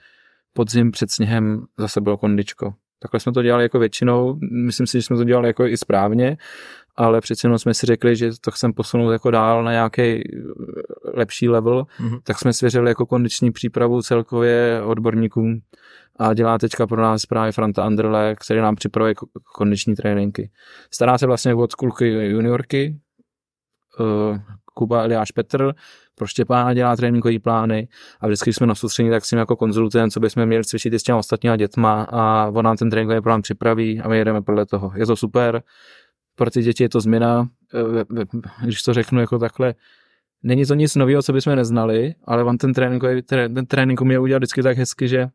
podzim před sněhem zase bylo kondičko. Takhle jsme to dělali jako většinou, myslím si, že jsme to dělali jako i správně, ale přeci jenom jsme si řekli, že to chceme posunout jako dál na nějaký eh, lepší level, mm-hmm. tak jsme svěřili jako kondiční přípravu celkově odborníkům a dělá teďka pro nás právě Franta Anderle, který nám připravuje kondiční tréninky. Stará se vlastně od kulky juniorky, uh, Kuba Eliáš Petr, pro Štěpána dělá tréninkové plány a vždycky, když jsme na soustředění, tak si jako konzultujeme, co bychom měli cvičit i s těmi ostatními dětma a on nám ten tréninkový plán připraví a my jedeme podle toho. Je to super, pro ty děti je to změna, eh, když to řeknu jako takhle, není to nic nového, co bychom neznali, ale on ten trénink, ten trénink uměl udělat vždycky tak hezky, že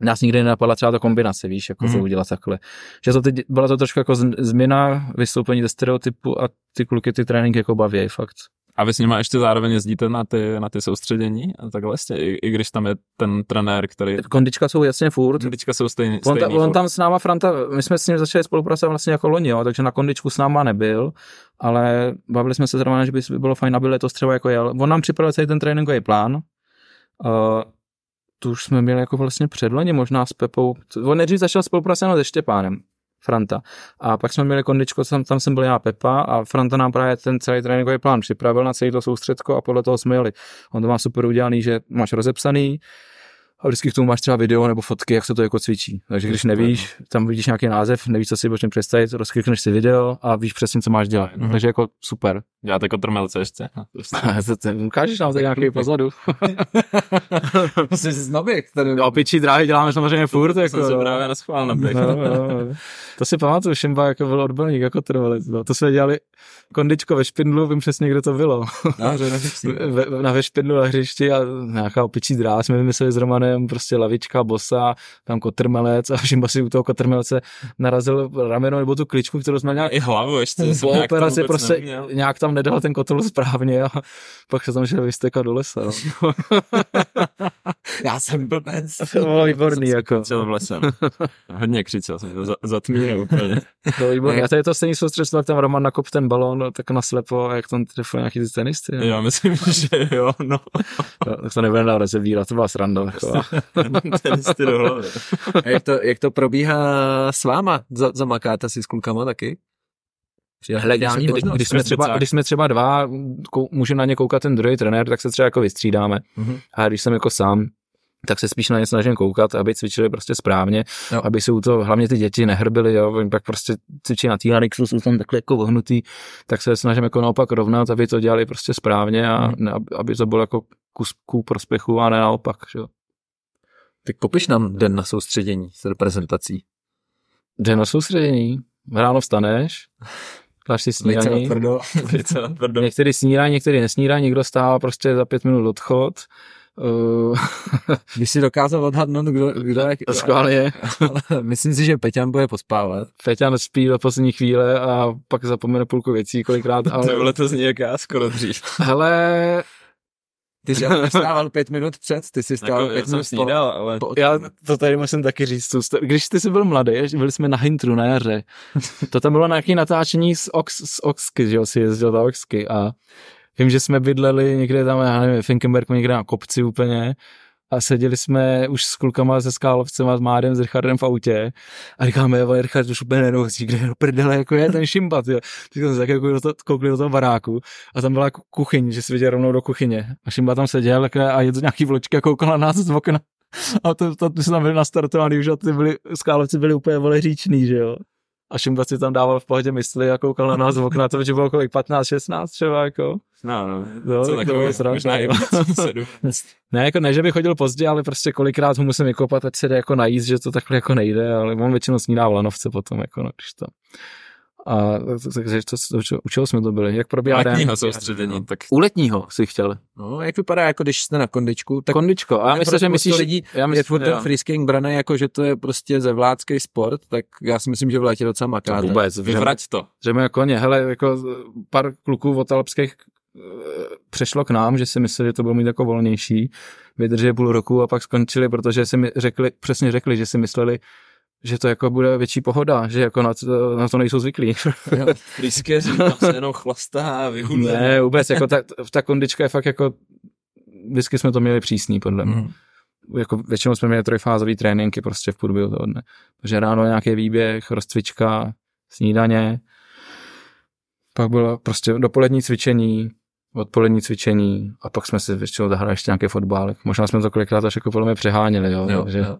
nás nikdy nenapadla třeba ta kombinace, víš, jako mm. to udělat takhle. Že to teď, byla to trošku jako změna vystoupení ze stereotypu a ty kluky ty tréninky jako baví, fakt. A vy s nimi ještě zároveň jezdíte na ty, na ty soustředění a takhle vlastně, i, i, když tam je ten trenér, který... Kondička jsou jasně furt. Kondička jsou stejný, on, stejný ta, on tam s náma Franta, my jsme s ním začali spolupracovat vlastně jako loni, jo, takže na kondičku s náma nebyl, ale bavili jsme se zrovna, že by bylo fajn, aby letos třeba jako jel. On nám připravil celý ten tréninkový plán, uh, tu už jsme měli jako vlastně předloni možná s Pepou. On nejdřív začal spolupracovat se Štěpánem. Franta. A pak jsme měli kondičko, tam, tam jsem byl já Pepa a Franta nám právě ten celý tréninkový plán připravil na celý to soustředko a podle toho jsme jeli. On to má super udělaný, že máš rozepsaný, a vždycky k tomu máš třeba video nebo fotky, jak se to jako cvičí. Takže když nevíš, tam vidíš nějaký název, nevíš, co si budeš představit, rozklikneš si video a víš přesně, co máš dělat. Mm-hmm. Takže jako super. Děláte kotrmelce ještě. Ukážeš nám tady nějaký pozadu. Jsi z noběk. Tady... Opičí dráhy děláme samozřejmě furt. Jako, jsem se právě naschvál na no, no, no. To si pamatuju, Šimba jako byl odborník jako trvalec. No. To jsme dělali kondičko ve špindlu, vím přesně, kde to bylo. No, ve, na ve špindlu na hřišti a nějaká opičí dráha jsme vymysleli s Romanem, prostě lavička, bosa, tam kotrmelec a Šimba si u toho kotrmelce narazil rameno nebo tu kličku, kterou jsme měli. I hlavu ještě. Po operaci prostě neměl. nějak tam nedal ten kotel správně a pak se tam šel vystekat do lesa. No. Já jsem blbec. To bylo výborný, jako. Křičel v lesem. Hodně křičel jsem, to zatmínil úplně. To výborný. A to je to stejný soustředství, jak tam Roman nakop ten balón tak naslepo, jak tam trefil nějaký ty tenisty. Já myslím, že jo, no. no tak to nebude dál rozebírat, to byla sranda. tenisty do hlavy. jak, to, jak to probíhá s váma? Zamakáte si s klukama taky? Hele, když, když, když, jsme třeba, když jsme třeba dva, kou, může na ně koukat ten druhý trenér, tak se třeba jako vystřídáme. Mm-hmm. A když jsem jako sám, tak se spíš na ně snažím koukat, aby cvičili prostě správně, jo. aby se u toho, hlavně ty děti nehrbily, jo, oni pak prostě cvičí na T-Harixu, jsou tam takhle jako vohnutý, tak se snažím jako naopak rovnat, aby to dělali prostě správně a mm. ne, aby to bylo jako kus ku prospěchu a ne naopak, jo. Tak popiš nám den na soustředění s reprezentací. Den na soustředění? Ráno vstaneš, dáš si snídaní. některý snídají, některý nesnídají, někdo stává prostě za pět minut odchod. Uh, Když si dokázal odhadnout, kdo, kdo je... Schválně. myslím si, že Peťan bude pospávat. Peťan spí do poslední chvíle a pak zapomene půlku věcí kolikrát. Ale... To to zní jak já skoro dřív. Hele, ty jsi stával pět minut před, ty jsi stával jako, pět minut snídal, ale... Po, já to tady musím taky říct. Když ty jsi byl mladý, byli jsme na Hintru na jaře, to tam bylo nějaké natáčení z, Ox, z Oxky, že jo, si jezdil za Oxky a vím, že jsme bydleli někde tam, já nevím, Finkenbergu, někde na kopci úplně a seděli jsme už s klukama se Skálovcem a s Mádem, s Richardem v autě a říkáme, jo, Richard už úplně nenosí, kde do prdele, jako je ten šimbat, jo. Tak jsme se tak jako toho, koukli do toho baráku a tam byla kuchyň, že si viděl rovnou do kuchyně a šimba tam seděl a je to nějaký vločka koukal na nás z okna a to, to, to jsme tam byli nastartovaný, už a ty byli, Skálovci byli úplně vole říční, že jo. A Šimba si tam dával v pohodě mysli a koukal na nás z okna, to že bylo kolik, 15, 16 třeba, jako. No, no, no co takové, možná i Ne, jako ne, že by chodil pozdě, ale prostě kolikrát ho musím vykopat, ať se jde jako najíst, že to takhle jako nejde, ale on většinou snídá v lanovce potom, jako no, když to. A takže to, to, u čeho jsme to byli? Jak probíhá letního soustředění. Tak... U letního si chtěl. No, jak vypadá, jako když jste na kondičku? Tak kondičko. A já myslím, že myslíš, lidí, já myslím, je furt ten freeskiing braný jako, že to je prostě zevládský sport, tak já si myslím, že v létě docela makáte. Vůbec. Vyvrať to. Že jako koně, hele, jako pár kluků od alpských přešlo k nám, že si mysleli, že to bylo mít jako volnější, vydrželi půl roku a pak skončili, protože si mi řekli, přesně řekli, že si mysleli, že to jako bude větší pohoda, že jako na to, na to nejsou zvyklí. Blízké tam se jenom chlastá, vyhudne. ne, vůbec, jako ta, ta kondička je fakt jako, vždycky jsme to měli přísný, podle mě. Mhm. Jako většinou jsme měli trojfázový tréninky prostě v průběhu toho dne. Takže ráno nějaký výběh, rozcvička, snídaně, pak bylo prostě dopolední cvičení, odpolední cvičení a pak jsme si většinou zahrali ještě nějaký fotbálek. Možná jsme to kolikrát až jako podle mě přeháněli, jo. Jo, takže, jo.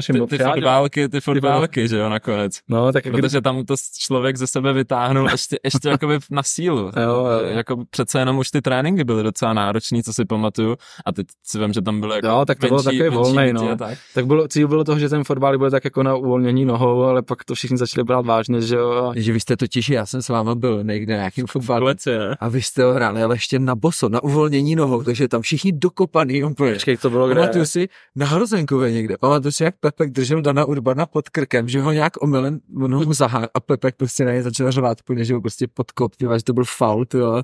Šimbo, Ty, ty fotbálky, ty fotbálky, že jo, nakonec. No, tak kdy, Protože tam to člověk ze sebe vytáhnul ještě, ještě jakoby na sílu. Jo, jo. Jako přece jenom už ty tréninky byly docela náročný, co si pamatuju. A teď si vím, že tam bylo jako Jo, tak to bylo menší- takový menší volnej, děti no. Tak. tak bylo, cíl bylo toho, že ten fotbal bude tak jako na uvolnění nohou, ale pak to všichni začali brát vážně, že jo. Že vy jste totiž, já jsem s váma byl někde na nějakým fotbalu a vy jste ho hráli, ale ještě na boso, na uvolnění nohou, takže tam všichni dokopaný. Počkej, to bylo kde? Pamatuju si na Hrozenkově někde. Pamatuju si, jak Pepek držel Dana Urbana pod krkem, že ho nějak omylem, ho zahá a Pepek prostě na něj začal řvát, úplně, že ho prostě podkop, že to byl faul. To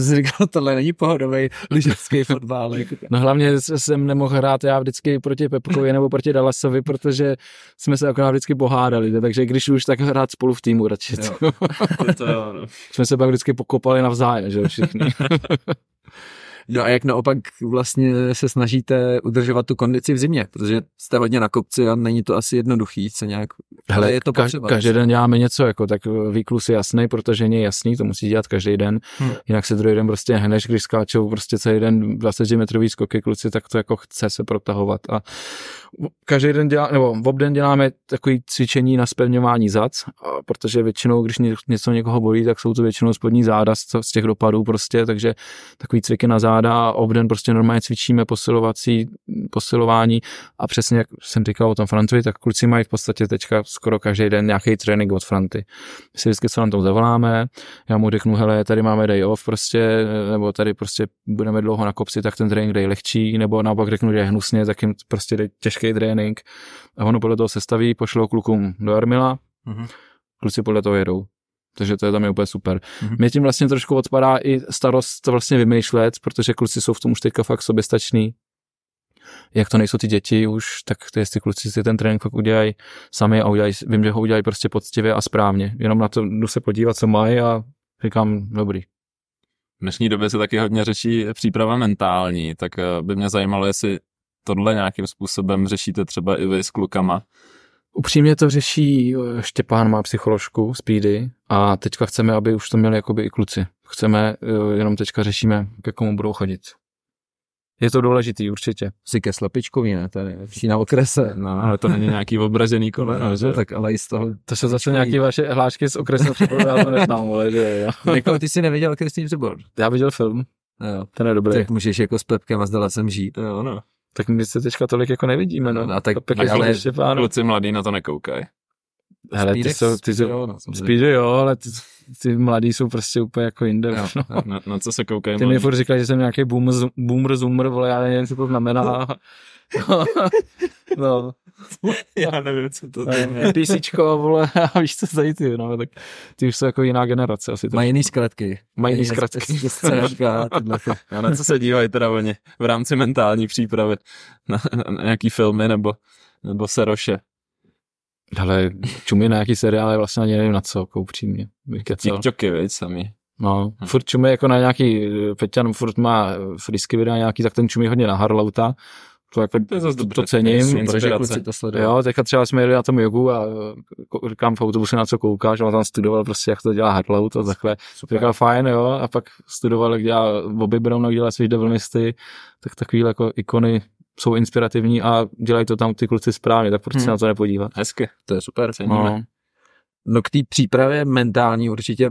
si říkal, tohle není pohodový lyžařský fotbal. Jako. No hlavně jsem nemohl hrát já vždycky proti Pepkovi nebo proti Dallasovi, protože jsme se akorát vždycky pohádali, takže když už, tak hrát spolu v týmu radši. Jo. To, jo, no. jsme se pak vždycky pokopali navzájem, že jo, všichni. No a jak naopak vlastně se snažíte udržovat tu kondici v zimě, protože jste hodně na kopci a není to asi jednoduchý se nějak, ale je to kaž, potřeba. každý den děláme něco, jako, tak výklus je jasný, protože je jasný, to musí dělat každý den, Hmm. jinak se druhý den prostě hneš, když skáčou prostě celý den 20 metrový skoky kluci, tak to jako chce se protahovat a každý den dělá, nebo v obden děláme takový cvičení na spevňování zad, a protože většinou, když ně- něco někoho bolí, tak jsou to většinou spodní záda z, z těch dopadů prostě, takže takový cviky na záda a obden prostě normálně cvičíme posilovací, posilování a přesně jak jsem říkal o tom Frantovi, tak kluci mají v podstatě teďka skoro každý den nějaký trénink od Franty. My si vždycky co na tom zavoláme, já mu řeknu, hele, tady máme day off prostě, nebo tady prostě budeme dlouho na kopci, tak ten trénink dej lehčí, nebo naopak řeknu, že je hnusně, tak jim prostě dej těžký trénink. A ono podle toho sestaví, pošlou klukům do Armila, Mhm. kluci podle toho jedou. Takže to je tam je úplně super. Mhm. Mě tím vlastně trošku odpadá i starost to vlastně vymýšlet, protože kluci jsou v tom už teďka fakt soběstační. Jak to nejsou ty děti už, tak ty, jestli kluci si ten trénink fakt udělají sami a udělají, vím, že ho udělají prostě poctivě a správně. Jenom na to jdu se podívat, co mají a říkám, dobrý. V dnešní době se taky hodně řeší příprava mentální, tak eh, by mě zajímalo, jestli tohle nějakým způsobem řešíte třeba i vy s klukama. Upřímně to řeší, eh, Štěpán má psycholožku, Speedy, a teďka chceme, aby už to měli jakoby i kluci. Chceme, eh, jenom teďka řešíme, ke komu budou chodit. Je to důležitý, určitě. Si ke slepičkovi, ne? To je nejlepší na okrese. No, ale to není nějaký obražený koleno, že? tak ale i z toho. To se zase nějaký vaše hlášky z okresu připravil, já to neznám, ale že jo. Jako ty jsi neviděl Kristýn Přibor. Já viděl film, Jo. ten je dobrý. Tak můžeš jako s Pepkem a s Dalasem žít. To je ono. Tak my se teďka tolik jako nevidíme, no. No, a tak- Pek ale- Štěpán. Kluci mladí na to nekoukají. Hele, ty jsou, ty jsou, jo, no, Speedy jo, ale ty, ty mladí jsou prostě úplně jako jinde. Jo, No. Na, na co se koukají Ty mi mladí? furt říkají, že jsem nějaký boomer, boomer zoomer, vole, já nevím, co to znamená. no, Já nevím, co to PCčko, vole, a víš, co tady ty, no, tak ty už jsou jako jiná generace asi. Mají jiný zkratky. Mají jiný zkratky. Tyhle. Já na co se dívají teda oni v rámci mentální přípravy na, na nějaký filmy nebo, nebo seroše. Ale čumí na nějaký seriál, vlastně ani nevím na co, jako upřímně. TikToky, viď, sami. No, furt čumí jako na nějaký, Peťan furt má frisky videa nějaký, tak ten čumí hodně na Harlouta. To, jako, To je zase to, dobře. to cením. Protože kluci to sledují. Jo, teďka třeba jsme jeli na tom jogu a ko- říkám v autobuse na co koukáš, a on tam studoval prostě, jak to dělá Hardlout a takhle. Super. Říkal fajn, jo, a pak studoval, jak dělá Bobby Brown, jak dělá svých devilmisty, tak takovýhle jako ikony jsou inspirativní a dělají to tam ty kluci správně, tak proč se Hmm. na to nepodívat? Hezky, To je super. ceníme. No. No k té přípravě mentální určitě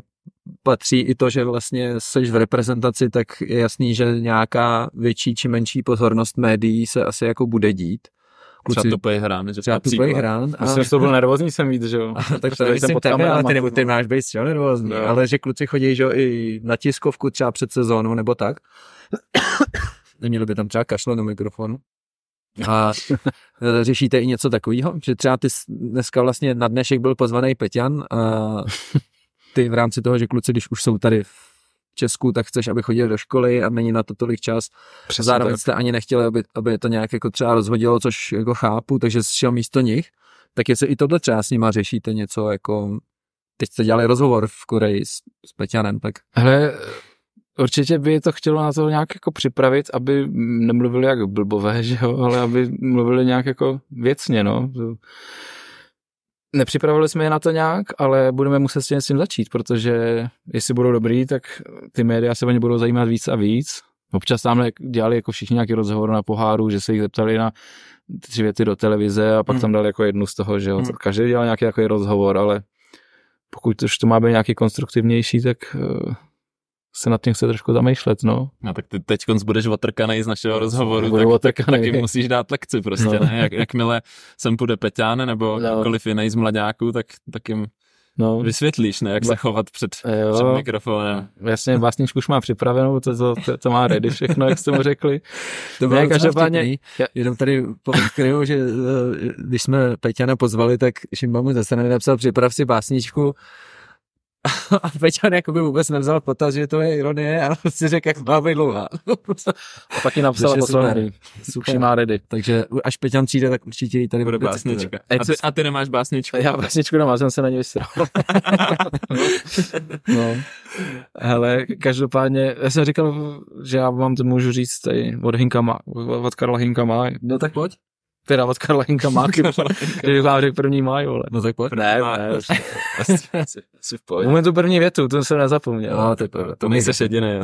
patří i to, že vlastně seš v reprezentaci, tak je jasný, že nějaká větší či menší pozornost médií se asi jako bude dít. Třeba tupej hrán, že třeba tu příklad. hrán. A, Myslím, že to byl nervózní jsem víc, že jo. tak to myslím tebe, ale ty, nebo, ty máš být čo nervózní, No. ale že kluci chodí že, jo, i na tiskovku třeba před sezónou nebo tak. Neměli by tam třeba kašlo do mikrofonu. A řešíte i něco takového, že třeba ty dneska vlastně na dnešek byl pozvaný Peťan a ty v rámci toho, že kluci, když už jsou tady v Česku, tak chceš, aby chodili do školy a není na to tolik čas. Přesně Zároveň tak. jste ani nechtěli, aby, aby to nějak jako třeba rozhodilo, což jako chápu, takže jsi šel místo nich. Tak jestli i tohle třeba s nima řešíte něco jako, teď jste dělali rozhovor v Koreji s, s Peťanem, tak Hele, určitě by to chtělo na to nějak jako připravit, aby nemluvili jak blbové, že jo, ale aby mluvili nějak jako věcně, no. Nepřipravili jsme je na to nějak, ale budeme muset s tím, s tím začít, protože jestli budou dobrý, tak ty média se o ně budou zajímat víc a víc. Občas tam dělali jako všichni nějaký rozhovor na poháru, že se jich zeptali na tři věty do televize a pak Hmm. tam dali jako jednu z toho, že jo. Hmm. Hmm. Každý dělal nějaký jako rozhovor, ale pokud už to má být nějaký konstruktivnější, tak eh, se nad tím chce trošku zamýšlet, no. No tak ty teď budeš otrkanej z našeho rozhovoru, Budu tak, otrkanej. taky musíš dát lekci prostě, No. ne? Jak, jakmile sem půjde Peťán nebo No. kdokoliv jiný z mladáků, tak, tak jim no. vysvětlíš, ne? Jak se chovat před, Jo. před mikrofonem. Jasně, básničku už má připravenou, to, to, to, to má ready všechno, jak jste mu řekli. to Ne, každopádně-. Jenom tady povykryju, že eh, když jsme Peťana pozvali, tak Šimba mu ze strany napsal připrav si básničku a Peťan jakoby vůbec nevzal v potaz, že to je ironie, ale si řekl, jak má být dlouhá. A taky napsal. Už ji má ready. Takže až Peťan přijde, tak určitě ji tady Bude básnička. A ty, a ty nemáš básničku? Já básničku nemám, jsem se na ní vysral. no. Hele, každopádně, já jsem říkal, že já vám to můžu říct tady od Hinka má, od Karla Hinka má, No tak pojď. Teda od Karla Hinka má, když vám řekl první máj, vole. No tak pojď. Ne, ne, Asi, asi, asi v pohodě. Moment tu první větu, to jsem nezapomněl. No, to je pravda. To nejseš jediný. jo.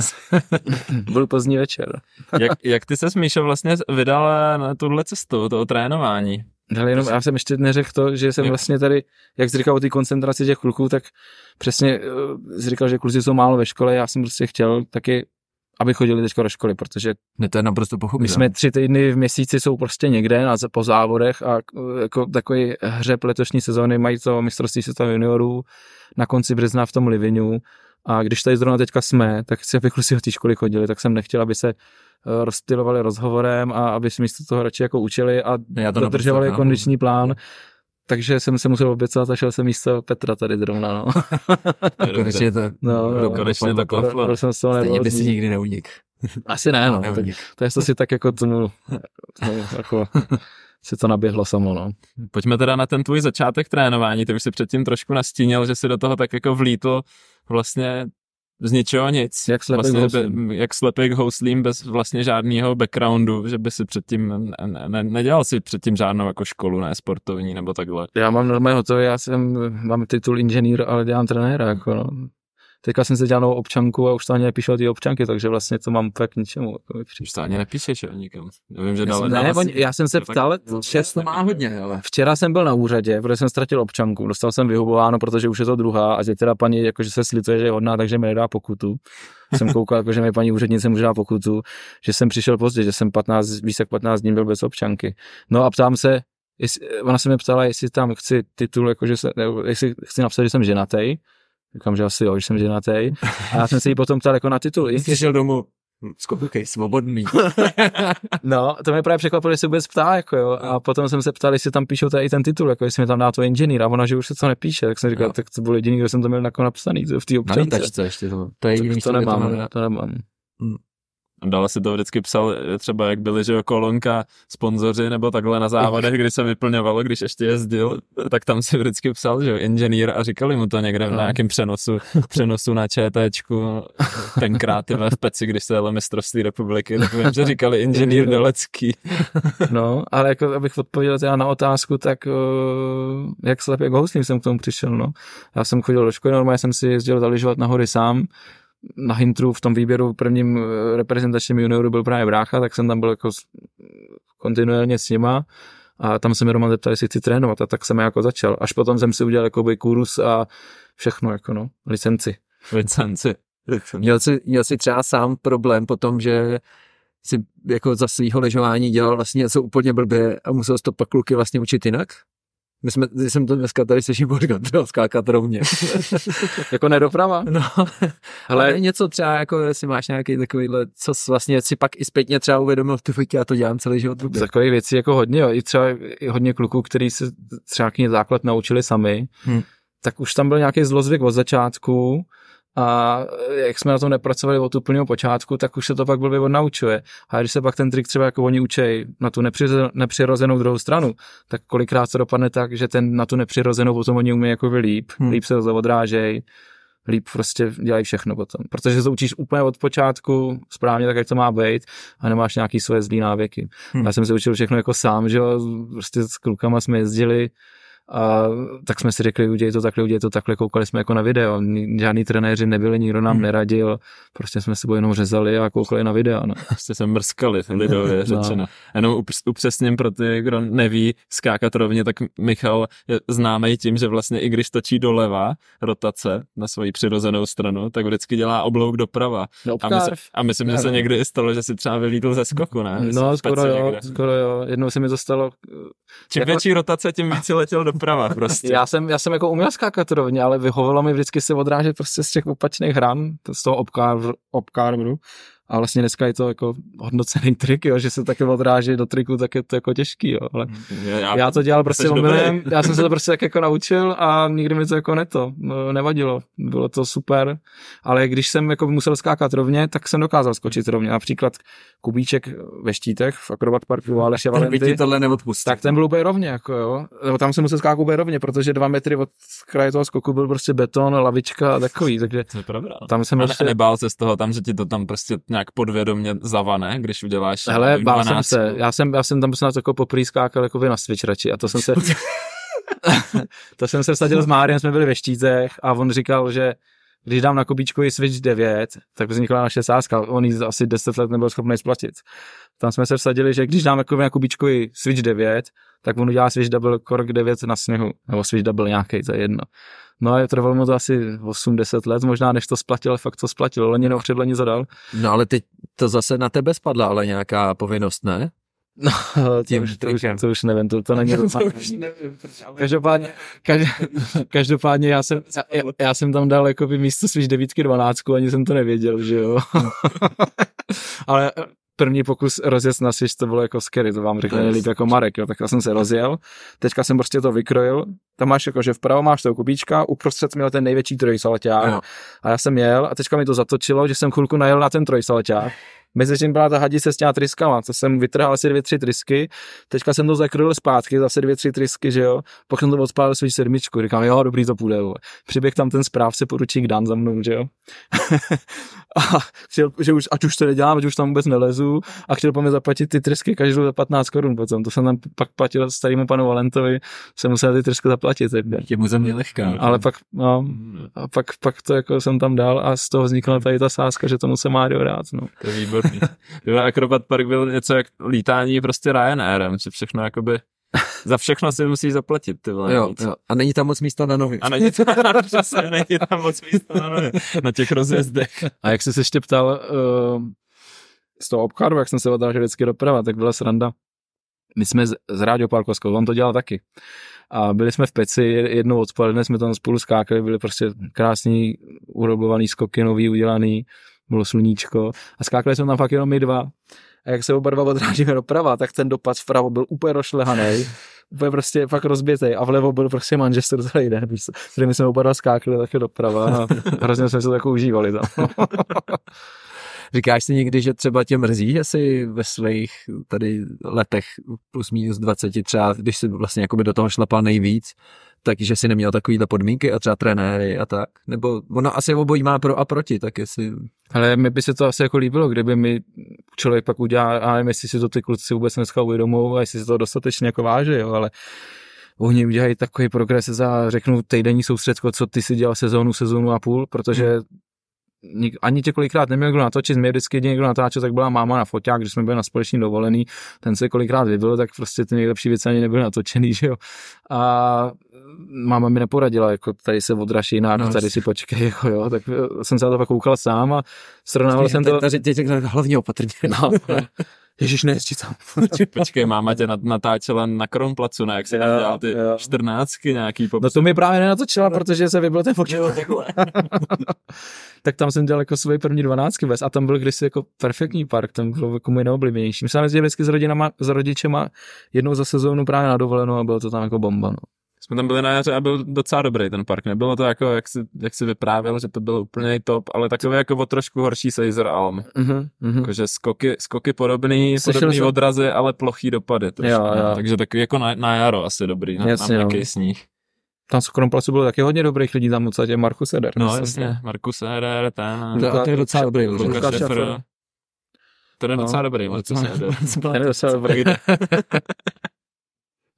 Byl pozdní večer. jak, jak ty se, Míšo, vlastně vydal na tuhle cestu, toho trénování? Ale jenom já jsem ještě neřekl to, že jsem vlastně tady, jak jsi říkal o té koncentraci těch kluků, tak přesně uh, jsi říkal, že kluci jsou málo ve škole, já jsem prostě chtěl taky, aby chodili teďka do školy, protože Ne, to je naprosto my pochopitelné. jsme tři týdny v měsíci jsou prostě někde na, po závodech a uh, jako takový hřeb letošní sezóny mají to mistrovství světa juniorů na konci března v tom Livinu a když tady zrovna teďka jsme, tak chci, aby kluci do té školy chodili, tak jsem nechtěl, aby se uh, rozstylovali rozhovorem a aby si místo toho radši jako učili a já to dodržovali naprosto kondiční plán. Takže jsem se musel oběcat a šel jsem místo Petra tady zrovna, no. Konečně to, No, no, konečně to klaplo. byl jsem Stejně by si nikdy neunik. Asi ne, no. Tak, to je to si tak jako tomu, no, jako, si to naběhlo samo, no. Pojďme teda na ten tvůj začátek trénování. Ty už si předtím trošku nastínil, že si do toho tak jako vlítl vlastně z ničeho nic. Jak slepek vlastně, houslím. be- jak slepek houslím bez vlastně žádného backgroundu, že by si předtím, ne, ne, nedělal si předtím žádnou jako školu, ne sportovní nebo takhle. Já mám normálně to, já jsem, mám titul inženýr, ale dělám trenéra, jako no. Teďka jsem si dělal novou občanku a už to ani nepíšu ty občanky, takže vlastně to mám tak k ničemu. Jako. Už to ani nepíšeš jo, nikam. Já vím, že Já dal, jsem, ne, já jsem se ptal, Šest to má hodně, ale. Včera jsem byl na úřadě, protože jsem ztratil občanku. Dostal jsem vyhubováno, protože už je to druhá a teď teda paní jakože se slituje, že je hodná, takže mi nedá pokutu. Jsem koukal, jako, že mi paní úřednice může dát pokutu, že jsem přišel pozdě, že jsem 15, víc jak 15 dní byl bez občanky. No a ptám se, jestli, ona se mi ptala, jestli tam chci titul, jakože se, nebo jestli chci napsat, že jsem ženatý. Říkám, že asi jo, že jsem ženatý. A já jsem se jí potom ptal jako na titul. Jsi šel domů. Skoukej, svobodný. No, to mě právě překvapilo, že se vůbec ptá, jako jo. A potom jsem se ptal, jestli tam píšou tady i ten titul, jako jestli mi tam dá to inženýr, a ona, že už se to nepíše, tak jsem říkal, Jo. tak to byl jediný, kdo jsem to měl jako napsaný to v té Na občance. lítačce ještě to. To je jediný, to kde nemám, to nemám. Dala si to vždycky psal, třeba jak byly, že jo, kolonka sponzoři nebo takhle na závodech, kdy se vyplňovalo, když ještě jezdil, tak tam si vždycky psal, že jo, inženýr a říkali mu to někde v No. nějakém přenosu, přenosu na ČTčku, tenkrát tyhle v Peci, když se jelo mistrovství republiky, tak vím, že říkali inženýr Delecký. No, ale jako abych odpověděl teda na otázku, tak uh, jak slepě jak houslím jsem k tomu přišel, no. Já jsem chodil do školy, normálně jsem si jezdil zaližovat na hory sám, na Hintru v tom výběru prvním eh, reprezentačním junioru byl právě brácha, tak jsem tam byl jako kontinuálně s nima a tam se mi Roman zeptal, jestli chci trénovat a tak jsem jako začal. Až potom jsem si udělal jakoby kurus a všechno, jako no, licenci. Licenci. Měl jsi, měl jsi třeba sám problém potom, že si jako za svýho ležování dělal vlastně něco úplně blbě a musel jsi to pak kluky vlastně učit jinak? My jsme, jsem to dneska tady se Šimborka chtěl skákat rovně. jako nedoprava? No, ale Ale něco třeba, jako jestli máš nějaký takovýhle, co jsi vlastně si pak i zpětně třeba uvědomil, ty já to dělám celý život takové věci jako hodně, jo. I třeba i hodně kluků, kteří se třeba základ naučili sami, Hmm. tak už tam byl nějaký zlozvyk od začátku a jak jsme na tom nepracovali od úplného počátku, tak už se to pak blbě odnaučuje. A když se pak ten trik třeba jako oni učej na tu nepřirozenou druhou stranu, tak kolikrát se dopadne tak, že ten na tu nepřirozenou potom oni umí jako líp, hmm. líp se to odrážej, líp prostě dělají všechno potom. Protože se učíš úplně od počátku správně tak, jak to má být a nemáš nějaký svoje zlý návěky. Hmm. Já jsem se učil všechno jako sám, že jo, prostě s klukama jsme jezdili, a tak jsme si řekli, udělej to takhle, udělej to takhle, koukali jsme jako na video, žádný trenéři nebyli, nikdo nám hmm. neradil, prostě jsme se jenom řezali a koukali na videa. No. Jste se mrskali, lidově no. řečeno. No. Jenom upřesním pro ty, kdo neví skákat rovně, tak Michal je známý tím, že vlastně i když točí doleva rotace na svoji přirozenou stranu, tak vždycky dělá oblouk doprava. No, a, mysl, a myslím, že se někdy i stalo, že si třeba vylítl ze skoku, ne? No, skoro jo, někde. skoro jo. Jednou se mi to stalo. Čím jako... větší rotace, tím víc letěl do doprava prostě. Já jsem, já jsem jako uměl skákat rovně, ale vyhovovalo mi vždycky se odrážet prostě z těch opačných hran, z toho obkárvru. A vlastně dneska je to jako hodnocený trik, jo, že se také odráží do triku, tak je to jako těžký, jo. Ale já, já to dělal prostě omylem, já jsem se to prostě tak jako naučil a nikdy mi to jako neto, no, nevadilo. Bylo to super, ale když jsem jako musel skákat rovně, tak jsem dokázal skočit rovně. Například Kubíček ve Štítech v Akrobat Parku Aleše Valenty. Ten tohle neodpustil. Tak ten byl úplně rovně, jako jo. Tam jsem musel skákat úplně rovně, protože dva metry od kraje toho skoku byl prostě beton, lavička a takový, takže to je pravda. tam jsem a prostě... nebál se z toho tam, že ti to tam prostě nějak podvědomě zavane, když uděláš Hele, bál jsem se, já jsem, já jsem tam snad jako poprý skákal jako na switch radši a to jsem se to jsem se vsadil s Máriem, jsme byli ve Štítech a on říkal, že když dám na Kubíčkovi Switch 9, tak vznikla naše sázka. On ji asi 10 let nebyl schopný splatit. Tam jsme se vsadili, že když dám na Kubíčkovi Switch 9, tak on udělá Switch Double Kork 9 na sněhu. Nebo Switch Double nějaký, je jedno. No a trvalo mu to asi 8-10 let, možná než to splatil, ale fakt to splatil, loni nebo předloni zadal. No ale teď to zase na tebe spadla, ale nějaká povinnost, ne? No, tím to, už, to, už, to už nevím, to, to není to už nevím, každopádně, každopádně, každopádně já, jsem, já, já, jsem tam dal jako místo svých devítky dvanáctku, ani jsem to nevěděl, že jo. ale první pokus rozjet na sviš, to bylo jako scary, to vám řekne nejlíp jako Marek, jo, tak já jsem se rozjel, teďka jsem prostě to vykrojil, tam máš jako, že vpravo máš toho kubíčka, uprostřed měl ten největší trojsaleťák. A já jsem jel a teďka mi to zatočilo, že jsem chvilku najel na ten trojsaleťák Mezi tím byla ta hadice s těma tryskama, to jsem vytrhal asi dvě, tři trysky, teďka jsem to zakryl zpátky, zase dvě, tři trysky, že jo, pak jsem to odpálil svůj sedmičku, říkám, jo, dobrý to půjde, vole. Přiběh tam ten správce poručík Dan za mnou, že jo. a chtěl, že už, ať už to nedělám, že už tam vůbec nelezu a chtěl po mě zaplatit ty trysky každou za 15 korun potom. To jsem tam pak platil starému panu Valentovi, jsem musel ty trysky zaplatit. Tě mu země lehká. Ale pak, no, a pak, pak to jako jsem tam dal a z toho vznikla tady ta sázka, že tomu se má dát. No. To je výborný. Akrobat Park byl něco jak lítání prostě Ryanairem, že všechno jakoby za všechno si musíš zaplatit, ty vole. Jo, jo. A není tam moc místa na nohy. A není, tam, přesně, není tam moc místa na nohy, na těch rozjezdech. A jak jsi se ještě ptal uh, z toho obchodu, jak jsem se odrážel vždycky doprava, tak byla sranda. My jsme z, z Rádio Parkovskou, on to dělal taky. A byli jsme v Peci, jednou odpoledne jsme tam spolu skákali, byly prostě krásný, urobovaný skoky, nový, udělaný, bylo sluníčko a skákali jsme tam fakt jenom my dva a jak se oba dva odrážíme doprava, tak ten dopad vpravo byl úplně rošlehaný, úplně prostě fakt rozbitý a vlevo byl prostě Manchester celý den, kterými jsme oba dva skákali také doprava a hrozně jsme se to jako užívali tam. Říkáš si někdy, že třeba tě mrzí, že jsi ve svých tady letech plus minus 20 třeba, když jsi vlastně jakoby do toho šlapal nejvíc, takže si neměl takovýhle podmínky a třeba trenéry a tak? Nebo ono asi obojí má pro a proti, tak jestli... Ale mi by se to asi jako líbilo, kdyby mi člověk pak udělal, a nevím, jestli si to ty kluci vůbec dneska uvědomují a jestli se to dostatečně jako váží, jo, ale oni udělají takový progres za, řeknu, týdenní soustředko, co ty si dělal sezónu, sezónu a půl, protože hmm ani tě kolikrát neměl kdo natočit, mě vždycky někdo natáčel, tak byla máma na foťák, když jsme byli na společný dovolený, ten se kolikrát vybil, tak prostě ty nejlepší věci ani nebyly natočený, že jo. A máma mi neporadila, jako tady se odraž jinak, no, tady si počkej, jako jo, tak jsem se na to pak koukal sám a srovnával jsem to. Takže tě hlavně opatrně. No, Ježíš, nejezdí tam. Počkej, máma tě natáčela na Kronplacu, ne? Jak se tam dělal ty jo. čtrnáctky nějaký popis. No to mi právě nenatočila, protože se vybil ten fočil. tak tam jsem dělal jako svoje první dvanáctky vůbec a tam byl kdysi jako perfektní park, tam bylo jako můj neoblíbenější. My jsme jezdili vždycky s rodinama, s rodičema jednou za sezónu právě na dovolenou a bylo to tam jako bomba. No. Jsme tam byli na jaře a byl docela dobrý ten park. Nebylo to jako, jak si, jak si vyprávěl, že to bylo úplně top, ale takové jako o trošku horší Seizer Alm. Mhm, mhm. Jakože skoky, skoky podobný, Slyšel podobný jsem- odrazy, ale plochý dopady. Trošku, Jo, jo. no. Takže takový jako na, na jaro asi dobrý, na, Jasně, na no. měkký sníh. Tam v Kronplacu bylo taky hodně dobrých lidí, tam tě Markus Eder. No myslím. jasně, Markus Eder, ten, To, to je docela dobrý. Lukáš. To je No. docela dobrý, Markus Eder. Ten je docela dobrý.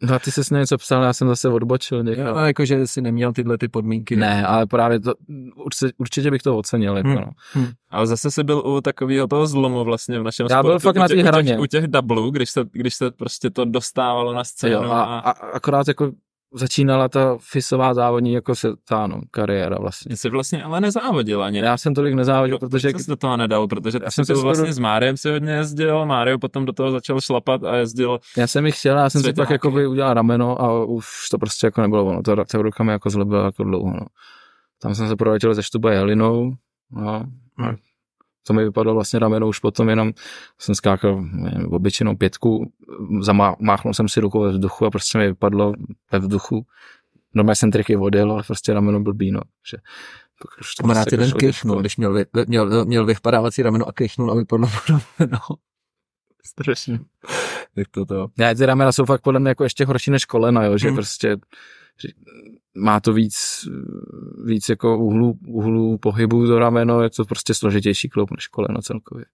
No a ty jsi něco psal, já jsem zase odbočil někam. Jo, jakože jsi neměl tyhle ty podmínky. Ne, ale právě to, určitě, určitě bych to ocenil. Jako, Hmm. no. Ale zase jsi byl u takového toho zlomu vlastně v našem Já byl sportu, fakt na u těch- té u těch- hraně. U těch doublů, když se, když se prostě to dostávalo na scénu. Jo, a, a, akorát jako začínala ta FISová závodní jako se ta no, kariéra vlastně. Jsi vlastně ale nezávodil ani. Já jsem tolik nezávodil, Jo, protože jsi do toho nedal, protože Já jsem byl vlastně skoro- s Máriem si hodně jezdil, Mário potom do toho začal šlapat a jezdil, já jsem jich chtěl, já jsem si pak jako by udělal rameno a už to prostě jako nebylo ono. To, to rukami jako zlobilo jako dlouho. No. Tam jsem se proletěl ze Štuba Jelinou. No. A to mi vypadlo vlastně rameno už potom jenom jsem skákal nevím, obyčejnou pětku, zamáchnul jsem si rukou ve vzduchu a prostě mi vypadlo ve vzduchu. Normálně jsem triky vodil, ale prostě rameno blbý, no. Že, to Kamarád prostě jeden kechnul, těžko. když měl, vy, měl, měl vypadávací rameno a kechnul a vypadlo mu rameno. Strašně. Tak to to. Ne, ty ramena jsou fakt podle mě jako ještě horší než kolena, jo, že Hmm. prostě že má to víc, víc jako úhlu, úhlu pohybu do rameno, je to prostě složitější kloub než koleno celkově.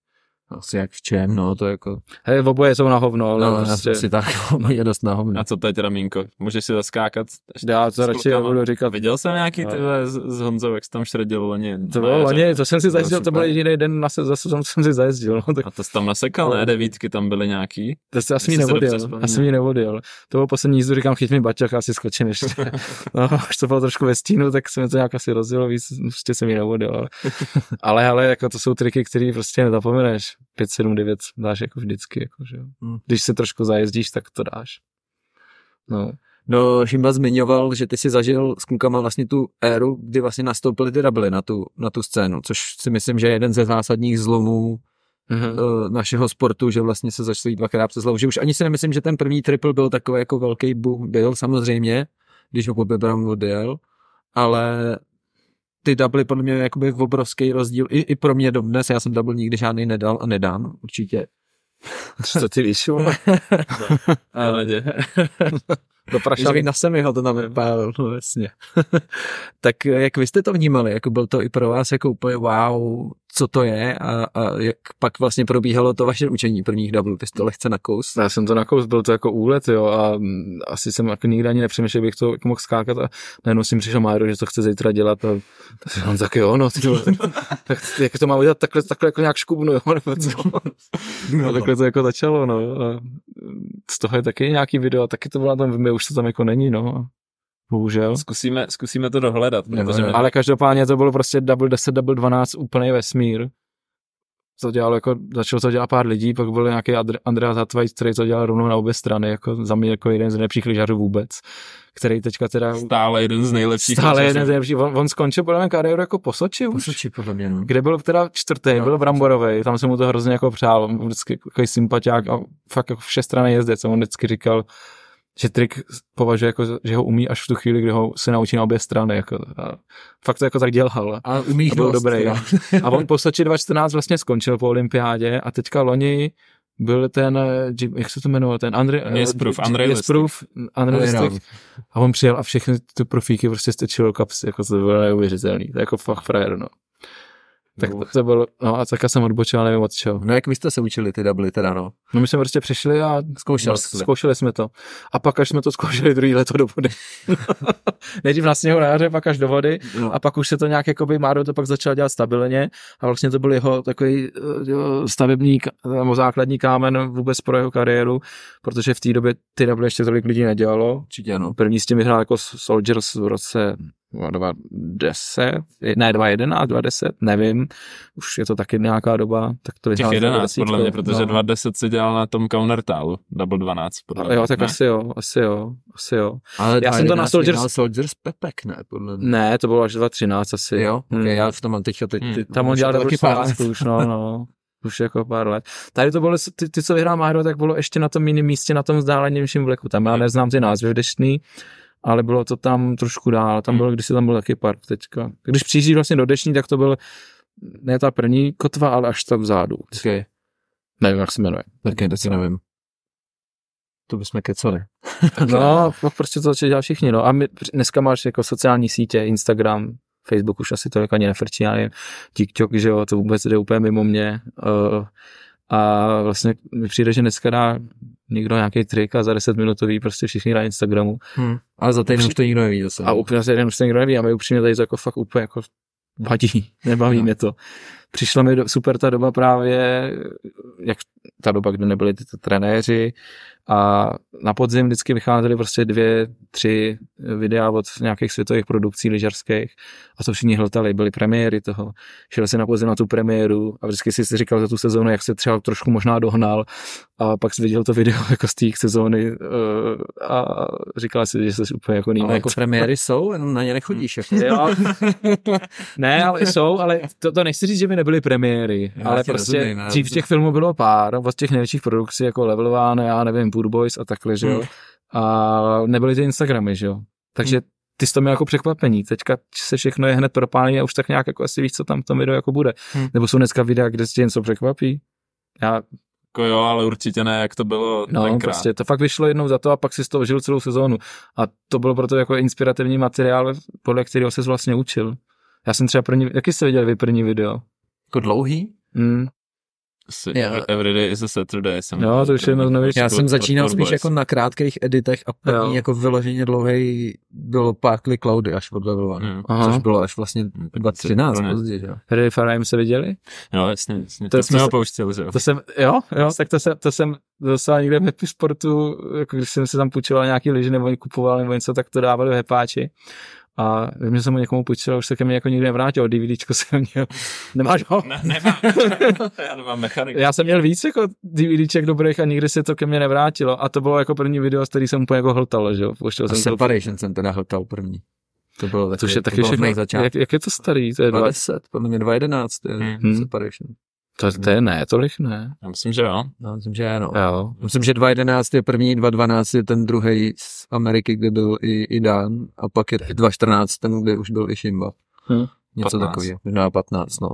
Asi jak v čem, no, to jako, Hej, oboje jsou na hovno, ale no, prostě... asi tak, je dost na hovno. a co teď Ramínko, můžeš si zaskákat? já to radši klukama? budu říkat. Viděl jsem nějaký No. tyhle s, s Honzou, jak jsi tam šredil loni? To bylo loni, to jsem si zajezdil, to byl jediný den, na se, zase jsem, jsem si zajezdil, no, tak A to jsi tam nasekal, ne? Devítky tam byly nějaký. to se asi mi nevodil, asi mi nevodil. To bylo poslední jízdu, říkám, chyť mi baťoch, asi skočím ještě. No, už to bylo trošku ve stínu, tak se mi to nějak asi rozjelo víc, prostě se mi nevodil. Ale, ale, ale jako to jsou triky, které prostě nezapomeneš. 5, 7, 9 dáš jako vždycky, jako, že. Hmm. Když se trošku zajezdíš, tak to dáš. No, No, Šimba zmiňoval, že ty si zažil s klukama vlastně tu éru, kdy vlastně nastoupily ty double na tu, na tu scénu, což si myslím, že je jeden ze zásadních zlomů mhm. uh, našeho sportu, že vlastně se začali dvakrát přes hlavu. Že už ani si nemyslím, že ten první triple byl takový jako velký boom. Byl samozřejmě, když ho Bobby Brown odjel, ale ty double podle mě jakoby obrovský rozdíl. I, I pro mě dodnes, já jsem double nikdy žádný nedal a nedám, určitě. co ty víš, jo? Ale. Do prašavy. na semiho to tam vypálil, no jasně. tak jak vy jste to vnímali? Jako byl to i pro vás jako úplně wow, co to je a, a jak pak vlastně probíhalo to vaše učení prvních double? Ty jste to lehce nakous? Já jsem to nakous, byl to jako úlet, jo, a mm, asi jsem jako nikdy ani nepřemýšlel, bych to jako mohl skákat a najednou si přišel Máro, že to chce zítra dělat a tak jsem on tak jo, no, ty tak, tak, jak to má udělat takhle, takhle jako nějak škubnu, jo, nebo co? No, takhle to jako začalo, no, a z toho je taky nějaký video a taky to bylo na tom, víme, už to tam jako není, no, bohužel. Zkusíme, zkusíme to dohledat, protože jo. my- Ale každopádně to bylo prostě double 10, double 12, úplný vesmír. To dělalo jako, začalo to dělat pár lidí, pak byl nějaký Adr- Andreas Hatvajc, který to dělal rovnou na obě strany, jako za mě jako jeden z nejlepších lyžařů vůbec, který teďka teda stále jeden z nejlepších. stále časů. jeden z nejlepších, on, on skončil podle mě kariéru jako po Soči už, Posočí podle mě, no. kde byl teda čtvrtý, Jo. byl Bramborovej, tam se mu to hrozně jako přál, on vždycky takový sympatiák a fakt jako všestranný jezdec, on vždycky říkal, že trik považuje jako, že ho umí až v tu chvíli, kdy ho se naučí na obě strany, jako, a fakt to jako tak dělal. A umíš To byl dost, dobrý. jo. A on po Soči 2014 vlastně skončil po olympiádě a teďka loni byl ten, jak se to jmenovalo, ten Andre, Jesprův, eh, Unrealistic. Unreal. A on přijel a všechny ty profíky prostě stečil do kapsy, jako to bylo neuvěřitelný. To je jako fakt frajer, no. Tak to, to bylo, no a takhle jsem odbočil, nevím od čeho. No jak vy jste se učili ty double teda, no? No my jsme prostě přišli a Zkoušel no, jste. zkoušeli jsme to. A pak až jsme to zkoušeli druhý leto do vody. Nejdřív na sněhu na jaře, pak až do vody. No. A pak už se to nějak, jakoby Máro to pak začal dělat stabilně a vlastně to byl jeho takový eh, jo, stavební nebo základní kámen vůbec pro jeho kariéru, protože v té době ty double ještě tolik lidí nedělalo. Určitě, no. První s tím vyhrál jako Soldiers v roce 2010, ne 2011, 2010, nevím, už je to taky nějaká doba, tak to Těch vyhrál 11 desítkou, podle mě, protože no. 20 si dělal na tom Countertálu, double 12. Podle Ale jo, mě, tak ne? asi jo, asi jo, asi jo. Ale Já jsem to na 2011 Soldiers- Soldiers Pepek, ne? Podle mě. Ne, to bylo až 2013 asi. Jo, Hmm. okay, já v tom mám teďka teď, Hmm. ty, Tam on dělal to taky pár let už, no, no. Už jako pár let. Tady to bylo, ty, ty co vyhrál Máro, tak bylo ještě na tom jiném místě, na tom vzdálenějším vleku. Tam já neznám ty názvy v deštný, ale bylo to tam trošku dál. Tam bylo, když tam byl taky park teďka. Když přijíždí vlastně do Deční, tak to byl ne ta první kotva, ale až tam vzadu. Okay. Nevím, jak se jmenuje. Taky, to si nevím. To bychom kecali. no, prostě to začali dělat všichni. No. A my, dneska máš jako sociální sítě, Instagram, Facebook už asi to jako ani nefrčí, já nevím, TikTok, že jo, to vůbec jde úplně mimo mě. Uh, a vlastně mi přijde, že dneska dá někdo nějaký trik a za 10 minutový prostě všichni na Instagramu. Hmm. Ale za týden už to nikdo neví zase. A úplně za týden už to nikdo neví a my upřímně tady to jako fakt úplně jako vadí, nebaví no. mě to. Přišla mi super ta doba právě, jak ta doba, kdy nebyli ty trenéři, a na podzim vždycky vycházely prostě dvě, tři videa od nějakých světových produkcí lyžařských a to všichni hltali, byly premiéry toho. Šel si na podzim na tu premiéru a vždycky si říkal za tu sezónu, jak se třeba trošku možná dohnal a pak si viděl to video jako z té sezóny uh, a říkal si, že jsi úplně jako Ale jako premiéry jsou, jenom na ně nechodíš. Jako. Jo. ne, ale jsou, ale to, to nechci říct, že by nebyly premiéry, Já ale prostě rozumím, dřív těch filmů bylo pár, od těch největších produkcí jako Level One, já nevím, Poor Boys a takhle, že jo. Hmm. A nebyly ty Instagramy, že jo. Takže hmm. ty jsi to měl jako překvapení. Teďka se všechno je hned propálení a už tak nějak jako asi víš, co tam v tom videu jako bude. Hmm. Nebo jsou dneska videa, kde tě něco překvapí. Já jako jo, ale určitě ne, jak to bylo No, tenkrát. prostě to fakt vyšlo jednou za to a pak si z toho žil celou sezónu. A to bylo proto jako inspirativní materiál, podle kterého se vlastně učil. Já jsem třeba první, jaký jste viděl vy první video? Jako dlouhý? Mm. Yeah. Every day is a Saturday. Jsem jo, to už je jedno z novějších. Já jsem začínal spíš jako na krátkých editech a první jo. jako vyloženě dlouhý bylo Parkley Cloudy až od Level One, což bylo až vlastně 2013 později, jo. Ready for se viděli? Jo, jasně, jasně. To, to jsme ho pouštěli, že jo. To jsem, jo, jo, tak to jsem, to jsem dostal někde v Happy Sportu, jako když jsem se tam půjčoval nějaký lyže nebo kupoval nebo něco, tak to dávali v Hepáči a vím, že jsem mu někomu půjčil, už se ke mně jako nikdy nevrátil, DVDčko jsem měl, nemáš ho? Ne, nemám, já nemám mechanik. Já jsem měl víc jako DVDček dobrých a nikdy se to ke mně nevrátilo a to bylo jako první video, z který jsem úplně jako hltal, že jo. Pouštěl jsem Separation to... jsem teda hltal první. To bylo taky, Což je taky všechno, jak, jak, je to starý? To je 20, podle mě 2011 je hmm. Separation. To, to je ne, tolik ne. Já myslím, že jo. No, myslím, že ano. Jo. Myslím, že 2.11 je první, 2.12 je ten druhý z Ameriky, kde byl i, i Dan, a pak je 2.14 ten, kde už byl i Shimba. Hm. Něco takového, možná 15, no.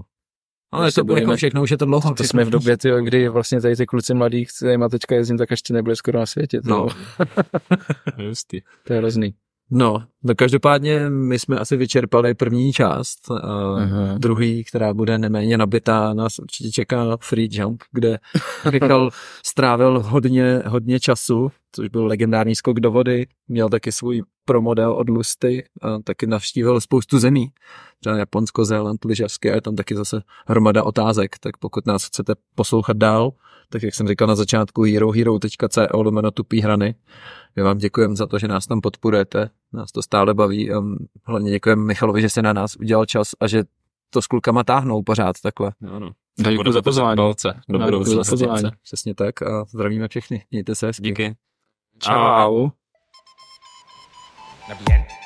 Ale to bylo jako všechno, už je to dlouho. To jsme v době, tyjo, kdy vlastně tady ty kluci mladí, kterýma teďka jezdím, tak ještě nebyli skoro na světě. No. Justý. To je hrozný. No, no každopádně my jsme asi vyčerpali první část. Uh, druhý, která bude neméně nabitá, nás určitě čeká Free Jump, kde Michal strávil hodně, hodně času, což byl legendární skok do vody. Měl taky svůj promodel od Lusty a taky navštívil spoustu zemí. Třeba Japonsko, Zéland, lyžařské a je tam taky zase hromada otázek, tak pokud nás chcete poslouchat dál, tak jak jsem říkal na začátku, herohero.co lomeno tupý hrany. My vám děkujeme za to, že nás tam podporujete, nás to stále baví hlavně děkujeme Michalovi, že se na nás udělal čas a že to s klukama táhnou pořád takhle. Jo, no. Děkuji za pozvání. Balce, do za pozvání. Přesně tak a zdravíme všechny. Mějte se hezky. Díky. Čau. Čau.